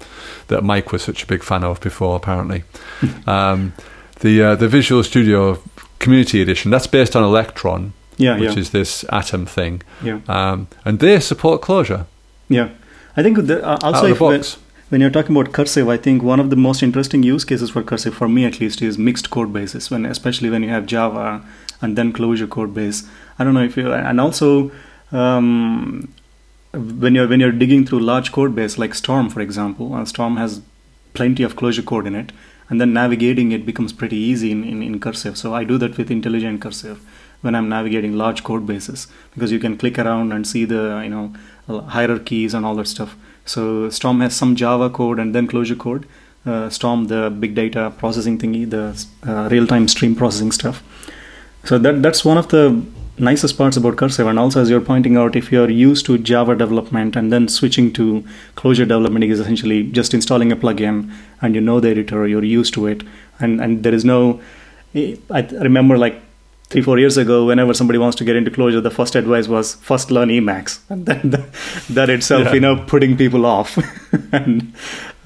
that Mike was such a big fan of before, apparently. <laughs> um, the uh, the Visual Studio Community Edition that's based on Electron, Yeah, which yeah, is this Atom thing, yeah, um, and they support Clojure. yeah. I think the, uh, also of if the we- box. when you're talking about cursive, I think one of the most interesting use cases for cursive, for me at least, is mixed code bases. When especially when you have Java and then Clojure code base. I don't know if you and also um, when you're when you're digging through large code base like Storm, for example, uh, Storm has plenty of Clojure code in it, and then navigating it becomes pretty easy in, in, in cursive. So I do that with IntelliJ cursive when I'm navigating large code bases because you can click around and see the you know hierarchies and all that stuff. So Storm has some Java code and then Clojure code. Uh, Storm the big data processing thingy, the uh, real-time stream processing stuff. So that that's one of the nicest parts about cursive and also as you're pointing out if you're used to java development and then switching to Clojure development is essentially just installing a plugin and you know the editor you're used to it. And and there is no i remember like three four years ago whenever somebody wants to get into Clojure the first advice was first learn emacs. <laughs> And then that, that itself yeah. you know putting people off. <laughs> And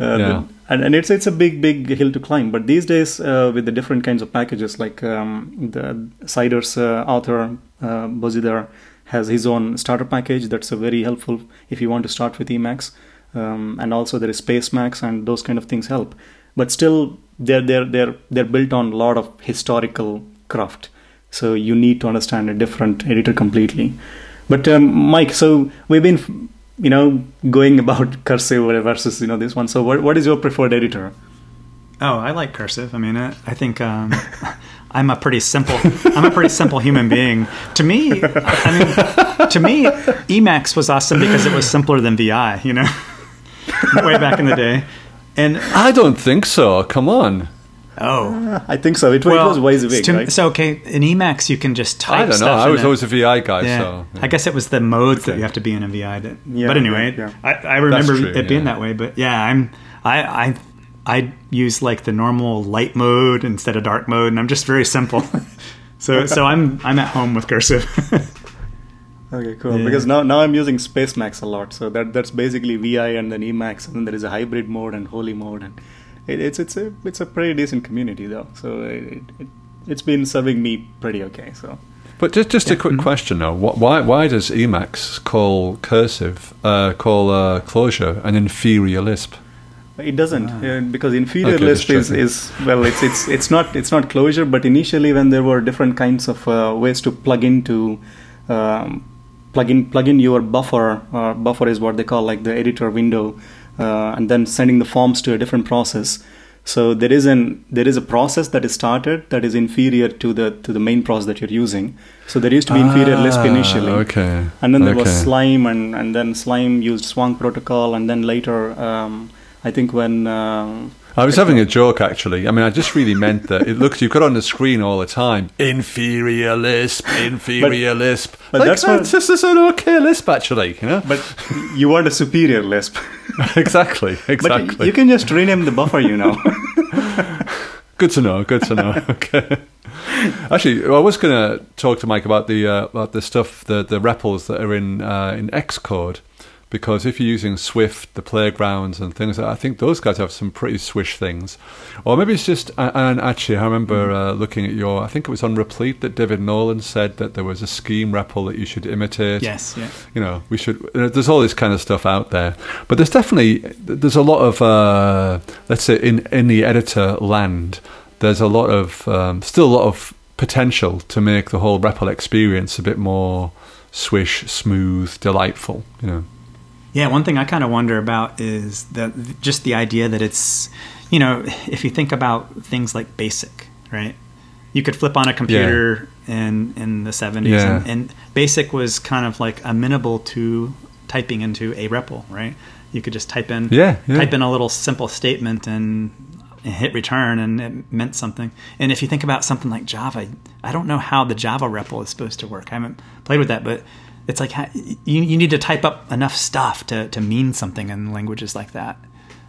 uh, yeah and, and it's it's a big big hill to climb. But these days uh, with the different kinds of packages like um, the cider's uh, author uh, has his own starter package that's a very helpful if you want to start with emacs. Um, and also there is spacemacs and those kind of things help. But still they're they're they're they're built on a lot of historical craft. So you need to understand a different editor completely. But um, mike so we've been you know going about <laughs> cursive versus you know this one. So what, what is your preferred editor? Oh i like cursive. I mean i, I think um, <laughs> i'm a pretty simple i'm a pretty simple human being. To me i mean to me emacs was awesome because it was simpler than vi you know <laughs> way back in the day. And i don't think so. Come on Oh, <laughs> I think so. It, well, it was WYSIWYG, to, right? So okay, in Emacs you can just type. I don't know. I was always a VI guy, yeah. so yeah. I guess it was the modes okay. that you have to be in a VI. That, yeah, but anyway, yeah. I, I remember true, it being that way. But yeah, I'm I I I use like the normal light mode instead of dark mode, and I'm just very simple. <laughs> <laughs> so so I'm I'm at home with cursive. Okay, cool. Yeah. Because now, now I'm using Spacemacs a lot. So that that's basically VI and then Emacs, and then there is a hybrid mode and Holy mode, and it, it's it's a it's a pretty decent community though. So it, it it's been serving me pretty okay. So. But just just yeah. a quick mm-hmm. question though, why why does Emacs call cursive uh, call uh, Clojure an inferior Lisp? It doesn't ah. uh, because inferior okay, Lisp is, is well it's it's it's not it's not Clojure but initially when there were different kinds of uh, ways to plug into um, plug in plug in your buffer uh, buffer is what they call like the editor window uh, and then sending the forms to a different process. So there is an there is a process that is started that is inferior to the to the main process that you're using. So there used to be ah, inferior Lisp initially, okay, and then there okay. was Slime, and and then Slime used Swank protocol, and then later, um, I think when uh, I was having a joke actually. I mean, I just really meant that it looks you've got on the screen all the time. Inferior lisp, inferior but, lisp. But like, that's what, just an okay lisp actually, you know. But you want a superior lisp. exactly, <laughs> exactly. But you can just rename the buffer, you know. <laughs> good to know. Good to know. <laughs> Okay. Actually, I was going to talk to Mike about the uh, about the stuff, the the REPLs that are in uh, in Xcode because if you're using Swift, the playgrounds and things, I think those guys have some pretty swish things. Or maybe it's just, and actually, I remember mm. uh, looking at your, I think it was on Replete that David Nolen said that there was a scheme REPL that you should imitate. Yes, yeah. You know, we should, there's all this kind of stuff out there. But there's definitely, there's a lot of, uh, let's say, in, in the editor land, there's a lot of, um, still a lot of potential to make the whole REPL experience a bit more swish, smooth, delightful, you know. Yeah, one thing I kind of wonder about is that just the idea that it's, you know, if you think about things like BASIC, right? You could flip on a computer yeah. in in the 70s, yeah. and, and, BASIC was kind of like amenable to typing into a REPL, right? You could just type in yeah, yeah. type in a little simple statement and, and hit return, and it meant something. And if you think about something like Java, I don't know how the Java REPL is supposed to work. I haven't played with that, but it's like you, you need to type up enough stuff to, to mean something in languages like that.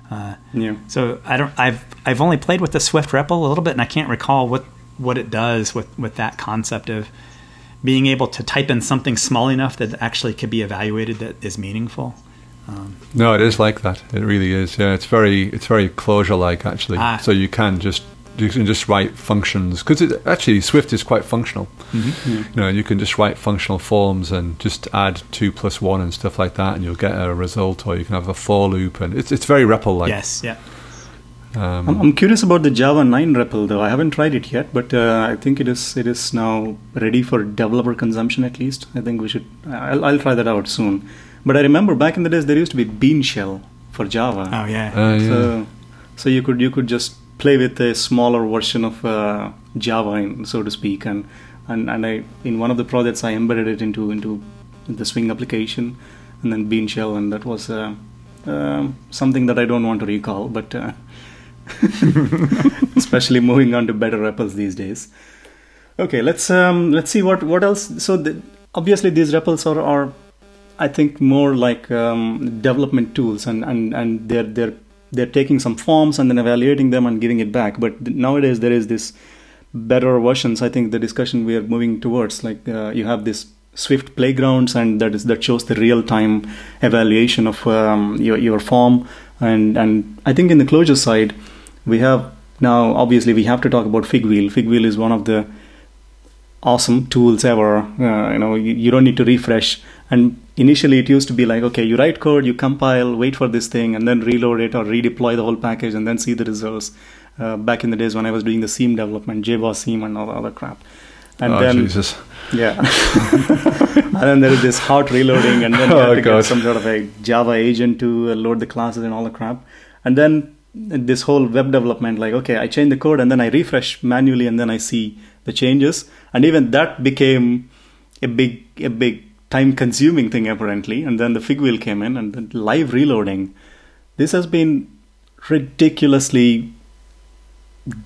Uh, yeah. So I don't. I've I've only played with the Swift REPL a little bit, and I can't recall what what it does with with that concept of being able to type in something small enough that actually could be evaluated that is meaningful. Um, no, it is like that. It really is. Yeah, it's very it's very Clojure like actually. Ah. So you can just you can just write functions because actually Swift is quite functional. Mm-hmm. Yeah. You know, you can just write functional forms and just add two plus one and stuff like that, and you'll get a result. Or you can have a for loop, and it's it's very REPL like. Yes, yeah. Um, I'm, I'm, curious about the Java 9 REPL though. I haven't tried it yet, but uh, I think it is it is now ready for developer consumption at least. I think we should. I'll, I'll try that out soon. But I remember back in the days there used to be Bean Shell for Java. Oh yeah. Uh, yeah. So so you could you could just play with a smaller version of uh, Java, in, so to speak, and and and I in one of the projects I embedded it into into the Swing application, and then Bean Shell, and that was uh, uh, something that I don't want to recall, but uh, <laughs> especially moving on to better REPLs these days. Okay, let's um, let's see what what else. So the, obviously these REPLs are, are I think more like um, development tools, and, and, and they're they're they're taking some forms and then evaluating them and giving it back. But nowadays there is this better versions. I think the discussion we are moving towards, like uh, you have this Swift playgrounds, and that is that shows the real time evaluation of um, your your form, and and I think in the closure side, we have now obviously we have to talk about Figwheel. Figwheel is one of the awesome tools ever. Uh, you know, you, you, don't need to refresh. And initially, it used to be like, okay, you write code, you compile, wait for this thing, and then reload it or redeploy the whole package, and then see the results. Uh, back in the days when I was doing the seam development, JBoss seam, and all the other crap. And oh, then, Jesus. <laughs> yeah, <laughs> and then there is this hot reloading, and then you <laughs> have oh, to God. get some sort of a Java agent to uh, load the classes and all the crap. And then this whole web development, like, okay, I change the code, and then I refresh manually, and then I see the changes, and even that became a big a big time consuming thing apparently. And then the Figwheel came in, and the live reloading. This has been ridiculously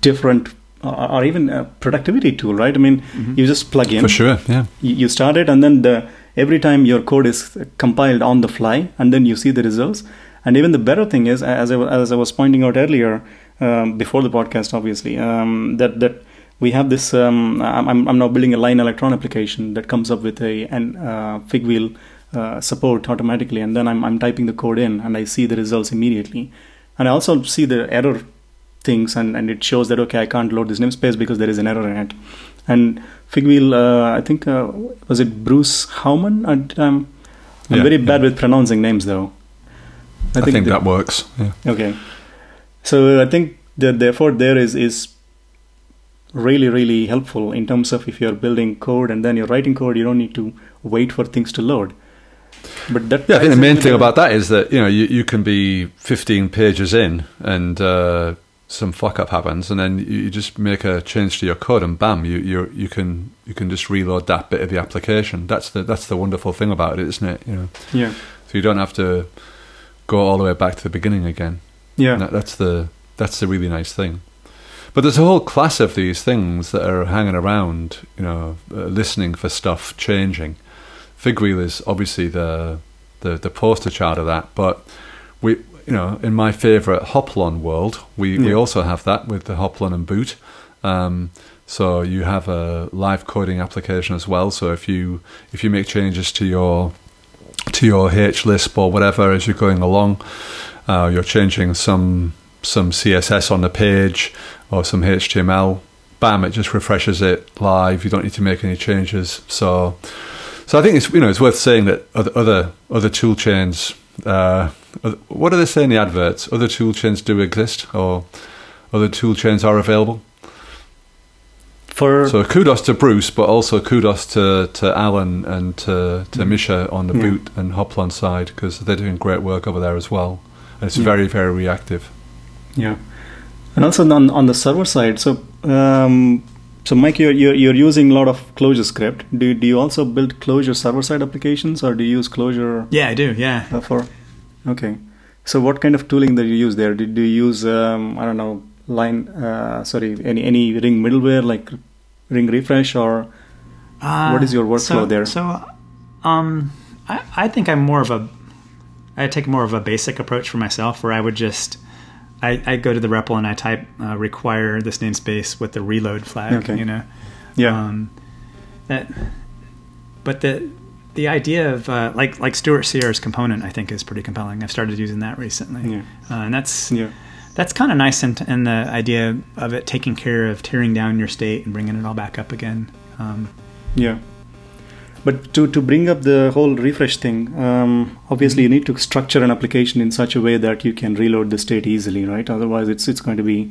different or even a productivity tool, right? I mean, mm-hmm. you just plug in. For sure, yeah. You start it, and then the every time your code is compiled on the fly, and then you see the results. And even the better thing is, as I, as I was pointing out earlier, um, before the podcast, obviously, um, that that we have this. Um, I'm, I'm now building a line electron application that comes up with a an uh, Figwheel uh, support automatically, and then I'm I'm typing the code in, and I see the results immediately, and I also see the error things, and and it shows that okay, I can't load this namespace because there is an error in it, and Figwheel, uh, I think uh, was it Bruce Hauman? I'm yeah, very bad yeah. with pronouncing names though. I think, I think the, that works. Yeah. Okay, so I think that therefore there is is really really helpful in terms of if you're building code and then you're writing code you don't need to wait for things to load. But that yeah i think the main thing about that is that you know you, you can be 15 pages in and uh, some fuck up happens and then you, just make a change to your code and bam you you you can you can just reload that bit of the application. That's the that's the wonderful thing about it isn't it? You know? Yeah. So you don't have to go all the way back to the beginning again. Yeah. That, that's the that's the really nice thing but there's a whole class of these things that are hanging around, you know, uh, listening for stuff changing. Figwheel is obviously the, the the poster child of that, but we, you know, in my favourite Hoplon world, we, yeah. we also have that with the Hoplon and Boot. Um, so you have a live coding application as well. So if you if you make changes to your to your H Lisp or whatever as you're going along, uh, you're changing some some CSS on the page or some HTML, bam, it just refreshes it live. You don't need to make any changes. So, so I think it's you know it's worth saying that other other, other tool chains. Uh, what do they say in the adverts? Other tool chains do exist, or other tool chains are available. For so kudos to Bruce, but also kudos to, to Alan and to, to mm. Micha on the yeah. boot and Hoplon side because they're doing great work over there as well. And it's yeah. very very reactive. Yeah, and also on on the server side. So um, so Mike, you're, you're you're using a lot of ClojureScript. Do do you also build Clojure server side applications, or do you use Clojure Yeah, I do. Yeah. Uh, for okay. So what kind of tooling that you use there? Do, do you use um, I don't know line uh, sorry any any ring middleware like ring refresh or uh, what is your workflow so, there? So um, I I think I'm more of a I take more of a basic approach for myself where I would just I, I go to the REPL and I type uh, require this namespace with the reload flag. Okay. You know. Yeah. Um, that, but the the idea of uh, like like Stuart Sierra's component, I think, is pretty compelling. I've started using that recently, yeah. uh, and that's yeah. that's kind of nice in, in, the idea of it taking care of tearing down your state and bringing it all back up again. Um, yeah. But to, to bring up the whole refresh thing, um, obviously you need to structure an application in such a way that you can reload the state easily, right? Otherwise, it's it's going to be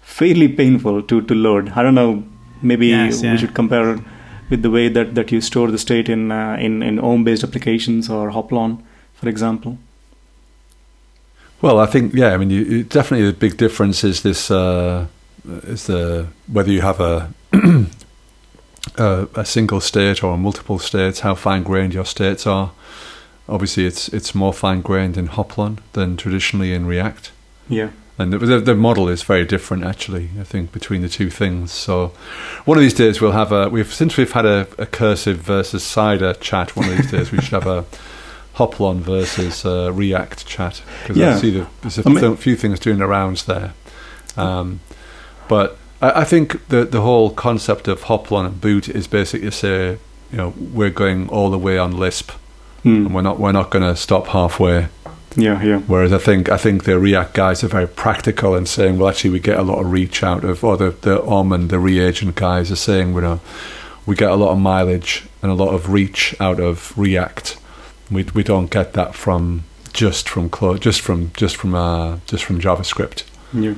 fairly painful to, to load. I don't know. Maybe yes, yeah. we should compare with the way that, that you store the state in uh, in in Om based applications or Hoplon, for example. Well, I think yeah. I mean, you, you, definitely the big difference is this uh, is the whether you have a, <clears throat> a a single state or multiple states, how fine grained your states are. Obviously, it's it's more fine grained in Hoplon than traditionally in React. Yeah. And the, the, the model is very different, actually. I think between the two things. So, one of these days we'll have a. We've since we've had a, a cursive versus cider chat. One of these days we should have a Hoplon versus uh, React chat because Yeah. I see the, there's a I mean- few things doing the rounds there. Um, but I, I think the the whole concept of Hoplon and Boot is basically to say, you know, we're going all the way on Lisp, Hmm. and we're not we're not going to stop halfway. Yeah, yeah. Whereas I think I think the React guys are very practical in saying, well, actually, we get a lot of reach out of, or the the Om and the reagent guys are saying, you know, we get a lot of mileage and a lot of reach out of React. We we don't get that from just from Clo- just from just from uh, just from JavaScript. Yeah.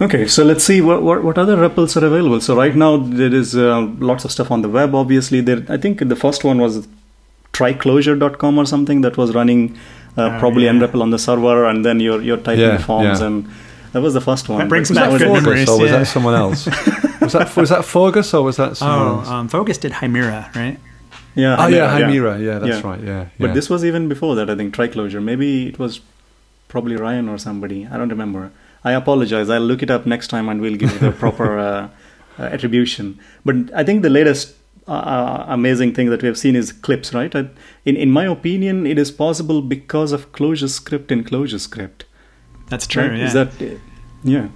Okay, so let's see what, what what other REPLs are available. So right now there is uh, lots of stuff on the web. Obviously, there. I think the first one was tryclosure.com or something that was running uh, Oh, probably yeah. nREPL on the server, and then you're you're typing Yeah, forms, yeah. and that was the first one. That brings But back was that that good was- memories, or was yeah. that someone else? <laughs> was that was that Fogus or was that someone Oh, else? um, Fogus did Himera, right? Yeah. oh yeah, Himera, Himera. Yeah, that's Yeah. right. Yeah, But this was even before that, I think, Triclosure. Maybe it was probably Ryan or somebody. I don't remember. I apologize. I'll look it up next time and we'll give you the proper <laughs> uh, uh, attribution. But I think the latest uh, uh, amazing thing that we have seen is Klipse, right? I, in, in my opinion, it is possible because of ClojureScript in ClojureScript. That's true. right? Yeah. Is that, yeah.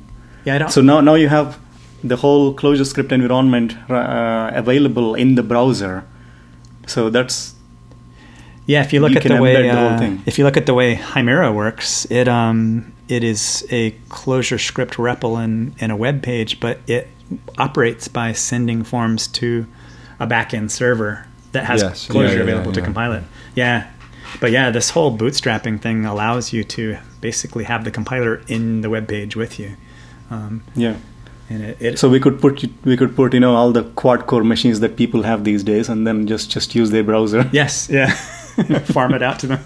yeah, I don't. So now, now you have the whole ClojureScript environment uh, available in the browser. So that's Yeah, if you look You at the way the uh, if you look at the way Himera works, it um it is a ClojureScript REPL in, in a web page, but it operates by sending forms to a backend server that has Yes, Clojure yeah, available to yeah. compile it. Yeah. But yeah, this whole bootstrapping thing allows you to basically have the compiler in the web page with you. Um, yeah. and it, it So we could put we could put you know all the quad core machines that people have these days, and then just just use their browser. yes, yeah. <laughs> Farm it out to them.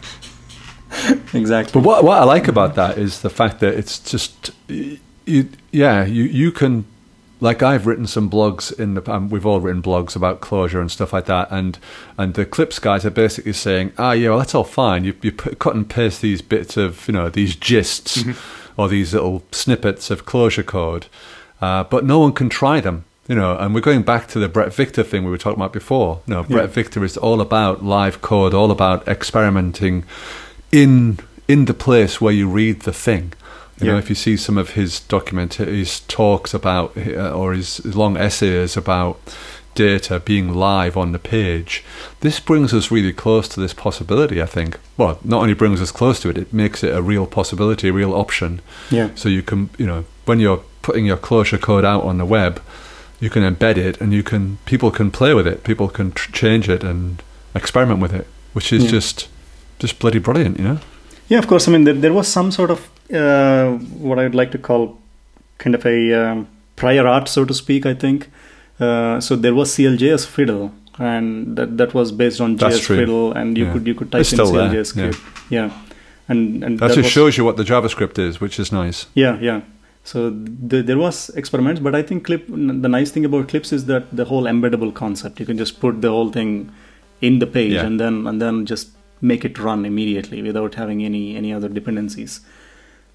<laughs> exactly. But what what I like about that is the fact that it's just yeah you you can like I've written some blogs in the um, we've all written blogs about Clojure and stuff like that and and the Klipse guys are basically saying ah yeah well that's all fine you you put, cut and paste these bits of you know these gists or these little snippets of Clojure code uh, but no one can try them you know and we're going back to the Bret Victor thing we were talking about before you know Bret Yeah. Victor is all about live code all about experimenting in in the place where you read the thing. You know, if you see some of his document, his talks about uh, or his long essays about data being live on the page, this brings us really close to this possibility. I think. Well, not only brings us close to it, it makes it a real possibility, a real option. Yeah. So you can, you know, when you're putting your Clojure code out on the web, you can embed it, and you can people can play with it. People can tr- change it and experiment with it, which is Yeah. just just bloody brilliant, you know. Yeah, of course. I mean, there, there was some sort of uh, what I would like to call kind of a um, prior art, so to speak. I think uh, so. There was CLJS Fiddle, and that that was based on That's JS true. Fiddle, and you Yeah. could you could type It's in CLJS script. Yeah, and and That, just was- shows you what the JavaScript is, which is nice. Yeah, yeah. So th- there was experiments, but I think clip. The nice thing about Klipse is that the whole embeddable concept. You can just put the whole thing in the page, Yeah. and then and then just make it run immediately without having any any other dependencies.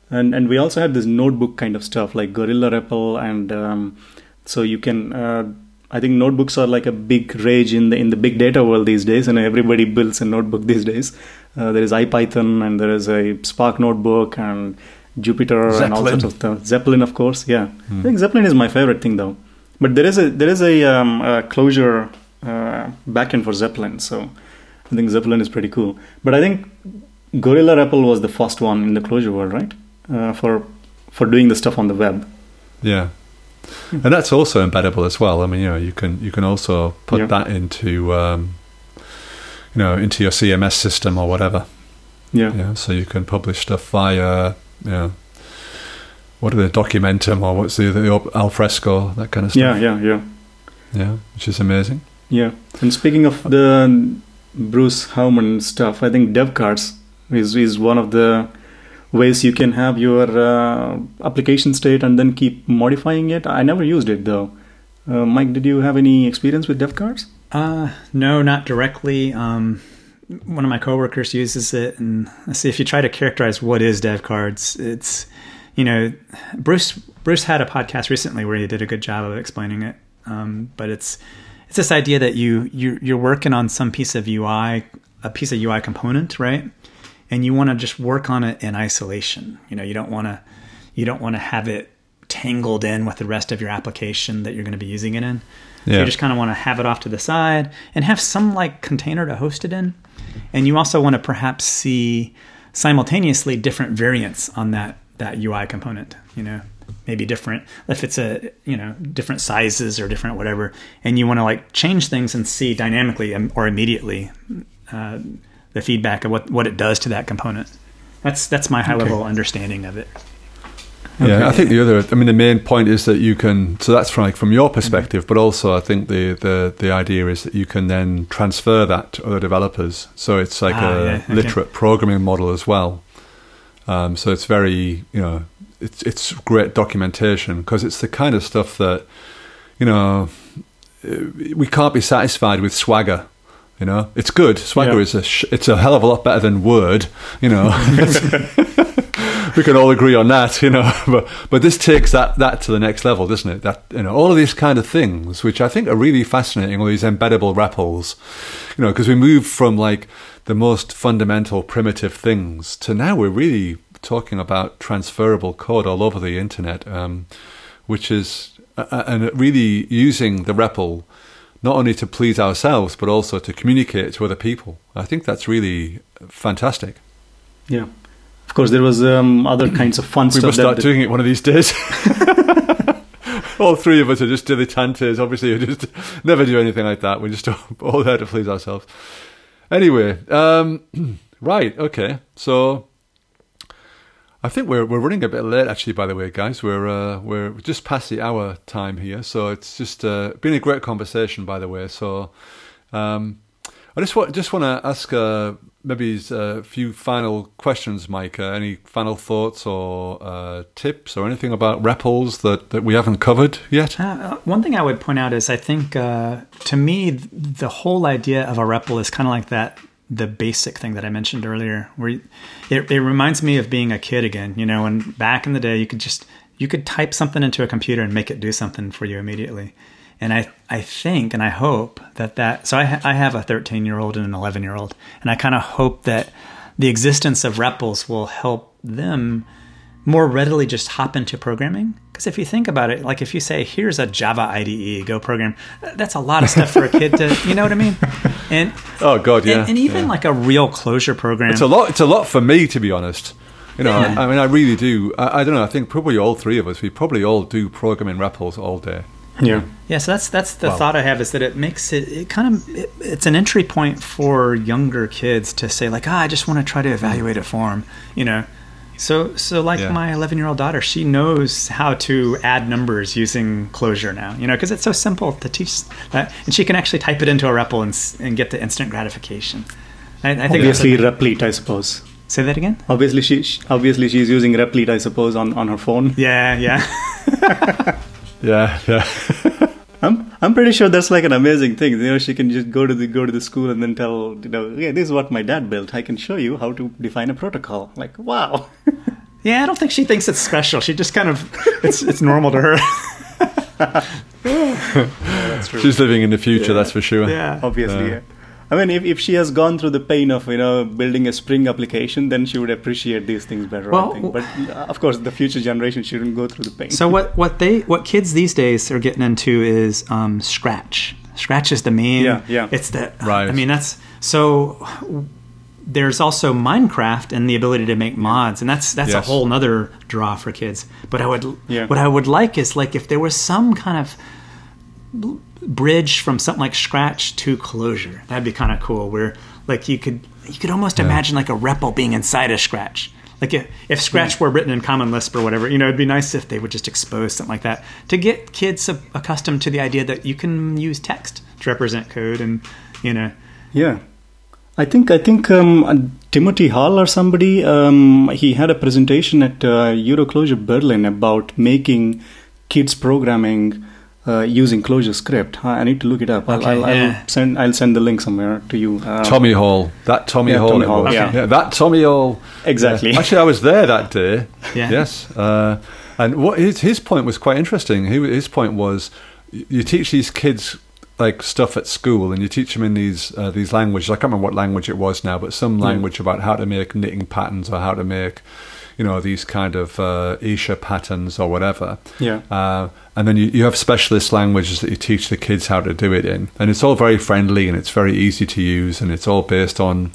And and we also had this notebook kind of stuff like Gorilla REPL, and um, so you can. Uh, I think notebooks are like a big rage in the in the big data world these days, and everybody builds a notebook these days. Uh, there is IPython, and there is a Spark notebook, and Jupyter, and all sorts of stuff. Zeppelin, of course, yeah. Hmm. I think Zeppelin is my favorite thing, though. But there is a there is a, um, a Clojure uh, backend for Zeppelin, so I think Zeppelin is pretty cool. But I think Gorilla REPL was the first one in the Clojure world, right? Uh, for for doing the stuff on the web. Yeah, and that's also embeddable as well. I mean, you know, you can you can also put Yeah. that into um, you know into your CMS system or whatever. Yeah, Yeah, so you can publish stuff via you know what are the Documentum or what's the, the Alfresco that kind of stuff. yeah, yeah, yeah, yeah, which is amazing. yeah. And speaking of the Bruce Hauman stuff, I think DevCards is is one of the ways you can have your uh, application state and then keep modifying it. I never used it though. Uh, Mike, did you have any experience with dev cards? Uh, no, not directly. Um, one of my coworkers uses it, and see if you try to characterize what is dev cards, it's you know, Bruce Bruce had a podcast recently where he did a good job of explaining it. Um, but it's it's this idea that you you you're working on some piece of UI, a piece of UI component, right? And you want to just work on it in isolation. You know, you don't want to you don't want to have it tangled in with the rest of your application that you're going to be using it in. Yeah. So you just kind of want to have it off to the side and have some like container to host it in. And you also want to perhaps see simultaneously different variants on that that UI component, you know, maybe different if it's a, you know, different sizes or different whatever, and you want to like change things and see dynamically or immediately uh, the feedback of what, what it does to that component. That's that's my high level understanding of it. Yeah. I think the other, I mean, the main point is that you can. So that's from like from your perspective, mm-hmm. but also I think the the the idea is that you can then transfer that to other developers. So it's like ah, a yeah, okay. literate programming model as well. Um, so it's very, you know, it's it's great documentation because it's the kind of stuff that, you know, we can't be satisfied with Swagger. You know, it's good. Swagger yeah. is a sh- it's a hell of a lot better than Word. You know, <laughs> <laughs> we can all agree on that. You know, <laughs> but but this takes that that to the next level, doesn't it? That you know, all of these kind of things, which I think are really fascinating. All these embeddable REPLs, you know, because we move from like the most fundamental primitive things to now we're really talking about transferable code all over the internet, um, which is uh, and really using the REPL not only to please ourselves but also to communicate to other people. I think that's really fantastic. Yeah, of course there was um, other kinds of fun we stuff. We must start doing it one of these days. <laughs> all three of us are just dilettantes. Obviously, we just never do anything like that. We're just all there to please ourselves. Anyway, um, <clears throat> right, okay. So I think we're we're running a bit late, actually. By the way, guys, we're uh, we're just past the hour time here, so it's just uh, been a great conversation. By the way, so um, I just want just want to ask uh, maybe a few final questions, Mike. Uh, any final thoughts or uh, tips or anything about REPLs that, that we haven't covered yet? Uh, one thing I would point out is I think uh, to me the whole idea of a REPL is kind of like that the basic thing that I mentioned earlier, where it, it reminds me of being a kid again. You know, and back in the day, you could just you could type something into a computer and make it do something for you immediately. And I, I think and I hope that that, so I, ha- I have a 13 year old and an 11 year old, and I kind of hope that the existence of REPLs will help them more readily just hop into programming. Because if you think about it, like if you say, here's a Java IDE, go program, that's a lot of stuff for a kid to, you know what I mean? <laughs> And oh god, yeah, and, and even yeah. like a real Clojure program. It's a lot. It's a lot for me, to be honest. You know, yeah. I, I, mean, I really do. I, I, don't know. I think probably all three of us, we probably all do programming REPLs all day. Yeah. Yeah. So that's that's the wow. thought I have is that it makes it, it kind of it, it's an entry point for younger kids to say like, ah, I just want to try to evaluate a form. You know. So so like yeah. my 11 year old daughter, she knows how to add numbers using Clojure now. You know, because it's so simple to teach that, and she can actually type it into a REPL and and get the instant gratification. I, I think obviously Replete, I suppose. Say that again. Obviously, she obviously she's using Replete, I suppose, on on her phone. Yeah. Yeah. <laughs> Yeah, yeah. <laughs> I'm I'm pretty sure that's like an amazing thing. You know, she can just go to the go to the school and then tell you know, yeah, this is what my dad built. I can show you how to define a protocol. Like, wow. <laughs> yeah, I don't think she thinks it's special. She just kind of it's it's normal to her. yeah, <laughs> <laughs> She's living in the future, yeah. that's for sure. Yeah, obviously. yeah. I mean, if, if she has gone through the pain of you know building a Spring application, then she would appreciate these things better. Well, I think. But uh, of course, the future generation shouldn't go through the pain. So what what they what kids these days are getting into is um, Scratch. Scratch is the main. Yeah, yeah. It's the right. I mean, that's so. There's also Minecraft and the ability to make mods, and that's that's yes. a whole nother draw for kids. But I would yeah. what I would like is like if there was some kind of bridge from something like Scratch to Clojure. That'd be kind of cool. Where like you could you could almost yeah. imagine like a REPL being inside a Scratch. Like if, if Scratch were written in Common Lisp or whatever, you know, it'd be nice if they would just expose something like that to get kids accustomed to the idea that you can use text to represent code, and you know. Yeah, I think I think um, Timothy Hall or somebody. Um, he had a presentation at uh, EuroClojure Berlin about making kids programming uh, using ClojureScript. I need to look it up. I'll, Okay, I'll, yeah. I'll send. I'll send the link somewhere to you. Um, Tommy Hall. That Tommy Yeah, Hall. Tommy Hall, was. yeah. that Tommy Hall. Exactly. Yeah. Actually, I was there that day. Yeah. Yes. Uh, and what his his point was quite interesting. He, his point was, you teach these kids like stuff at school, and you teach them in these uh, these languages. I can't remember what language it was now, but some Yeah. language about how to make knitting patterns or how to make, you know, these kind of uh, Escher patterns or whatever. Yeah. Uh, and then you, you have specialist languages that you teach the kids how to do it in. And it's all very friendly and it's very easy to use and it's all based on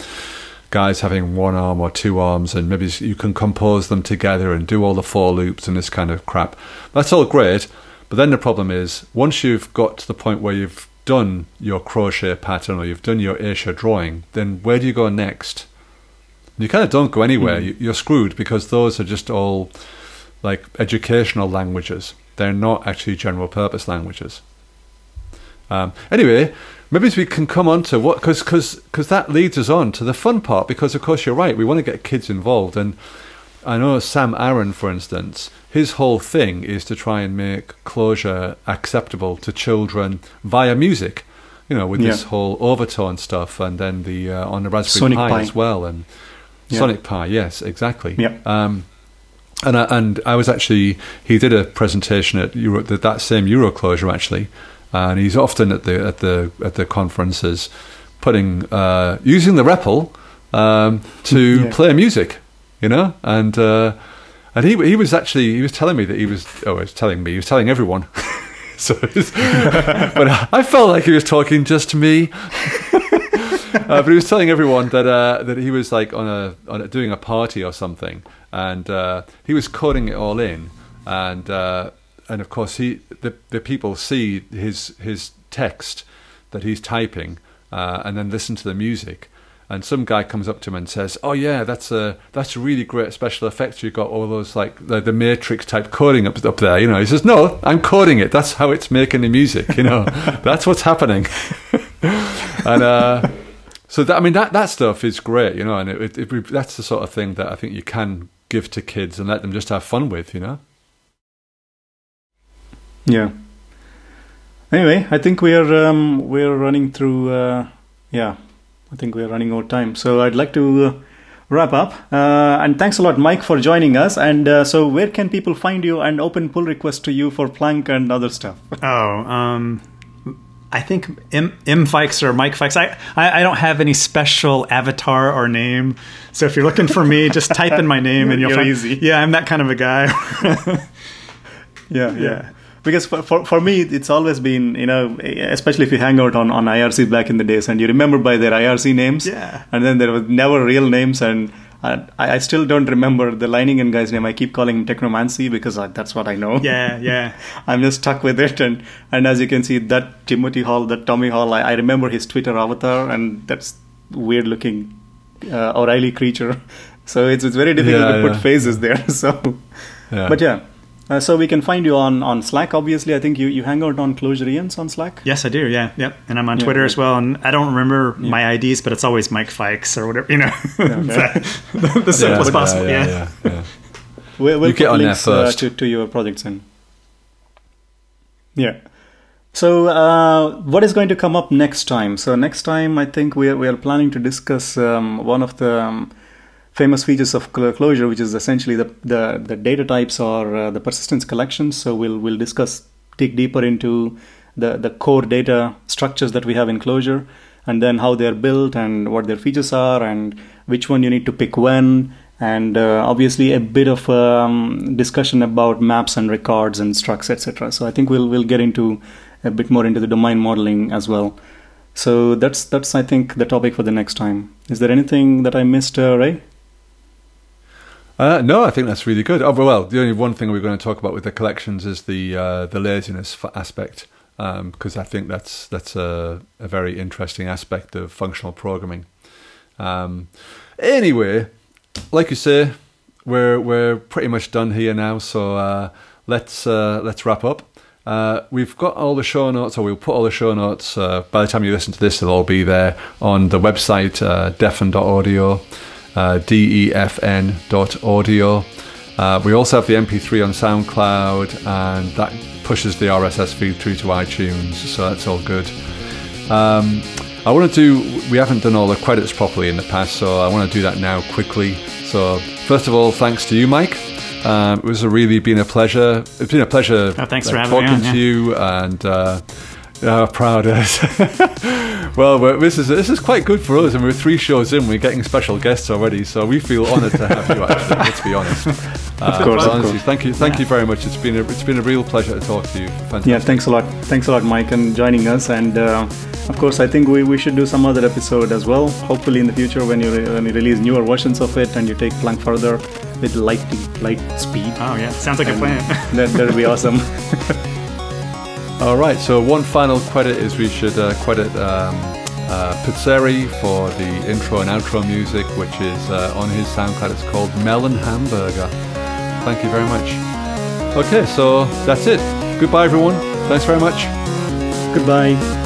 guys having one arm or two arms and maybe you can compose them together and do all the for loops and this kind of crap. That's all great. But then the problem is once you've got to the point where you've done your crochet pattern or you've done your Escher drawing, then where do you go next? You kind of don't go anywhere. You, you're screwed because those are just all like educational languages. They're not actually general purpose languages. Um, anyway, maybe we can come on to what because because that leads us on to the fun part because of course you're right. We want to get kids involved, and I know Sam Aaron, for instance, his whole thing is to try and make Clojure acceptable to children via music. You know, with this whole overtone stuff, and then the uh, on the Raspberry Sonic Pi, Pi. as well, and Yeah. Sonic Pi. Yes, exactly. Yeah. Um, and I, and I was actually he did a presentation at Euro, that that same EuroClojure actually, and he's often at the at the at the conferences, putting uh, using the REPL um, to <laughs> Yeah. play music, you know, and uh, and he he was actually he was telling me that he was oh he was telling me he was telling everyone. <laughs> so, <laughs> but I felt like he was talking just to me. <laughs> uh, but he was telling everyone that uh, that he was like on a on a, doing a party or something, and uh, he was coding it all in, and uh, and of course he the the people see his his text that he's typing, uh, and then listen to the music. And some guy comes up to him and says, "Oh yeah, that's a that's a really great special effect. You got all those like the, the Matrix type coding up up there." You know, he says, "No, I'm coding it. That's how it's making the music. You know, <laughs> that's what's happening." <laughs> and uh, so that, I mean that that stuff is great, you know, and it, it, it, that's the sort of thing that I think you can give to kids and let them just have fun with, you know. Yeah. Anyway, I think we are um, we are running through. Uh, yeah, I think we are running out of time. So I'd like to uh, wrap up. Uh, and thanks a lot, Mike, for joining us. And uh, so, where can people find you and open pull requests to you for Planck and other stuff? Oh, um, I think M, M Fikes or Mike Fikes. I, I, I don't have any special avatar or name. So if you're looking for me, just type in my name and <laughs> you'll find. easy. Yeah, I'm that kind of a guy. <laughs> yeah, yeah. Yeah. Because for, for, for me, it's always been, you know, especially if you hang out on, on IRC back in the days and you remember by their IRC names. Yeah. And then there was never real names. And I, I still don't remember the Leiningen guy's name. I keep calling him Technomancy because I, that's what I know. yeah, yeah. <laughs> I'm just stuck with it. And, and as you can see, that Timothy Hall, that Tommy Hall, I, I remember his Twitter avatar, and that's weird looking uh, O'Reilly creature. <laughs> So it's, it's very difficult Yeah, to put yeah. faces there. <laughs> So, Yeah. but yeah. Uh, so we can find you on, on Slack. Obviously, I think you, you hang out on Clojurians on Slack. Yes, I do. Yeah, yep. And I'm on Yeah, Twitter yeah. as well. And I don't remember my IDs, but it's always Mike Fikes or whatever. You know, okay. <laughs> the, the simplest possible. Yeah. yeah, yeah. We'll, we'll You get put on there links uh, first. to, to your projects in. Yeah. So, uh, what is going to come up next time? So, next time, I think we are, we are planning to discuss um, one of the um, famous features of Clojure, which is essentially the, the, the data types or uh, the persistence collections. So, we'll, we'll discuss, dig deeper into the, the core data structures that we have in Clojure, and then how they're built and what their features are and which one you need to pick when. And uh, obviously a bit of um, discussion about maps and records and structs etc so i think we'll we'll get into a bit more into the domain modeling as well. So that's that's i think the topic for the next time. Is there anything that i missed uh, ray Uh, no, I think that's really good. Oh, well, the only one thing we're going to talk about with the collections is the uh, the laziness aspect, because I think that's that's a, a very interesting aspect of functional programming. Um, anyway, like you say, we're we're pretty much done here now. So uh, let's uh, let's wrap up. Uh, we've got all the show notes, or we'll put all the show notes. Uh, by the time you listen to this, they'll all be there on the website uh, defn.audio. uh, defn.audio. Uh, we also have the MP3 on SoundCloud, and that pushes the RSS feed through to iTunes, so that's all good. Um, I want to do, we haven't done all the credits properly in the past, so I want to do that now quickly. So, first of all, thanks to you, Mike. Um, it was a really been a pleasure. It's been a pleasure oh, thanks uh, for having talking me on, to you and uh, uh, proud as. <laughs> well, this is this is quite good for us, and we're three shows in. We're getting special guests already, so we feel honoured to have you. Actually, let's be honest. <laughs> Uh, course, but of course. thank you, thank Yeah. you very much. It's been a it's been a real pleasure to talk to you. Fantastic. Yeah, thanks a lot. Thanks a lot, Mike, and joining us. And uh, of course, I think we, we should do some other episode as well. Hopefully, in the future, when you re- when you release newer versions of it and you take Planck further with light light speed, Oh yeah, sounds like a plan. that that'll be <laughs> awesome. All right. So one final credit is we should uh, credit um, uh, Pizzeri for the intro and outro music, which is uh, on his SoundCloud. It's called Melon Hamburger. Thank you very much. Okay, so that's it. Goodbye, everyone. Thanks very much. Goodbye.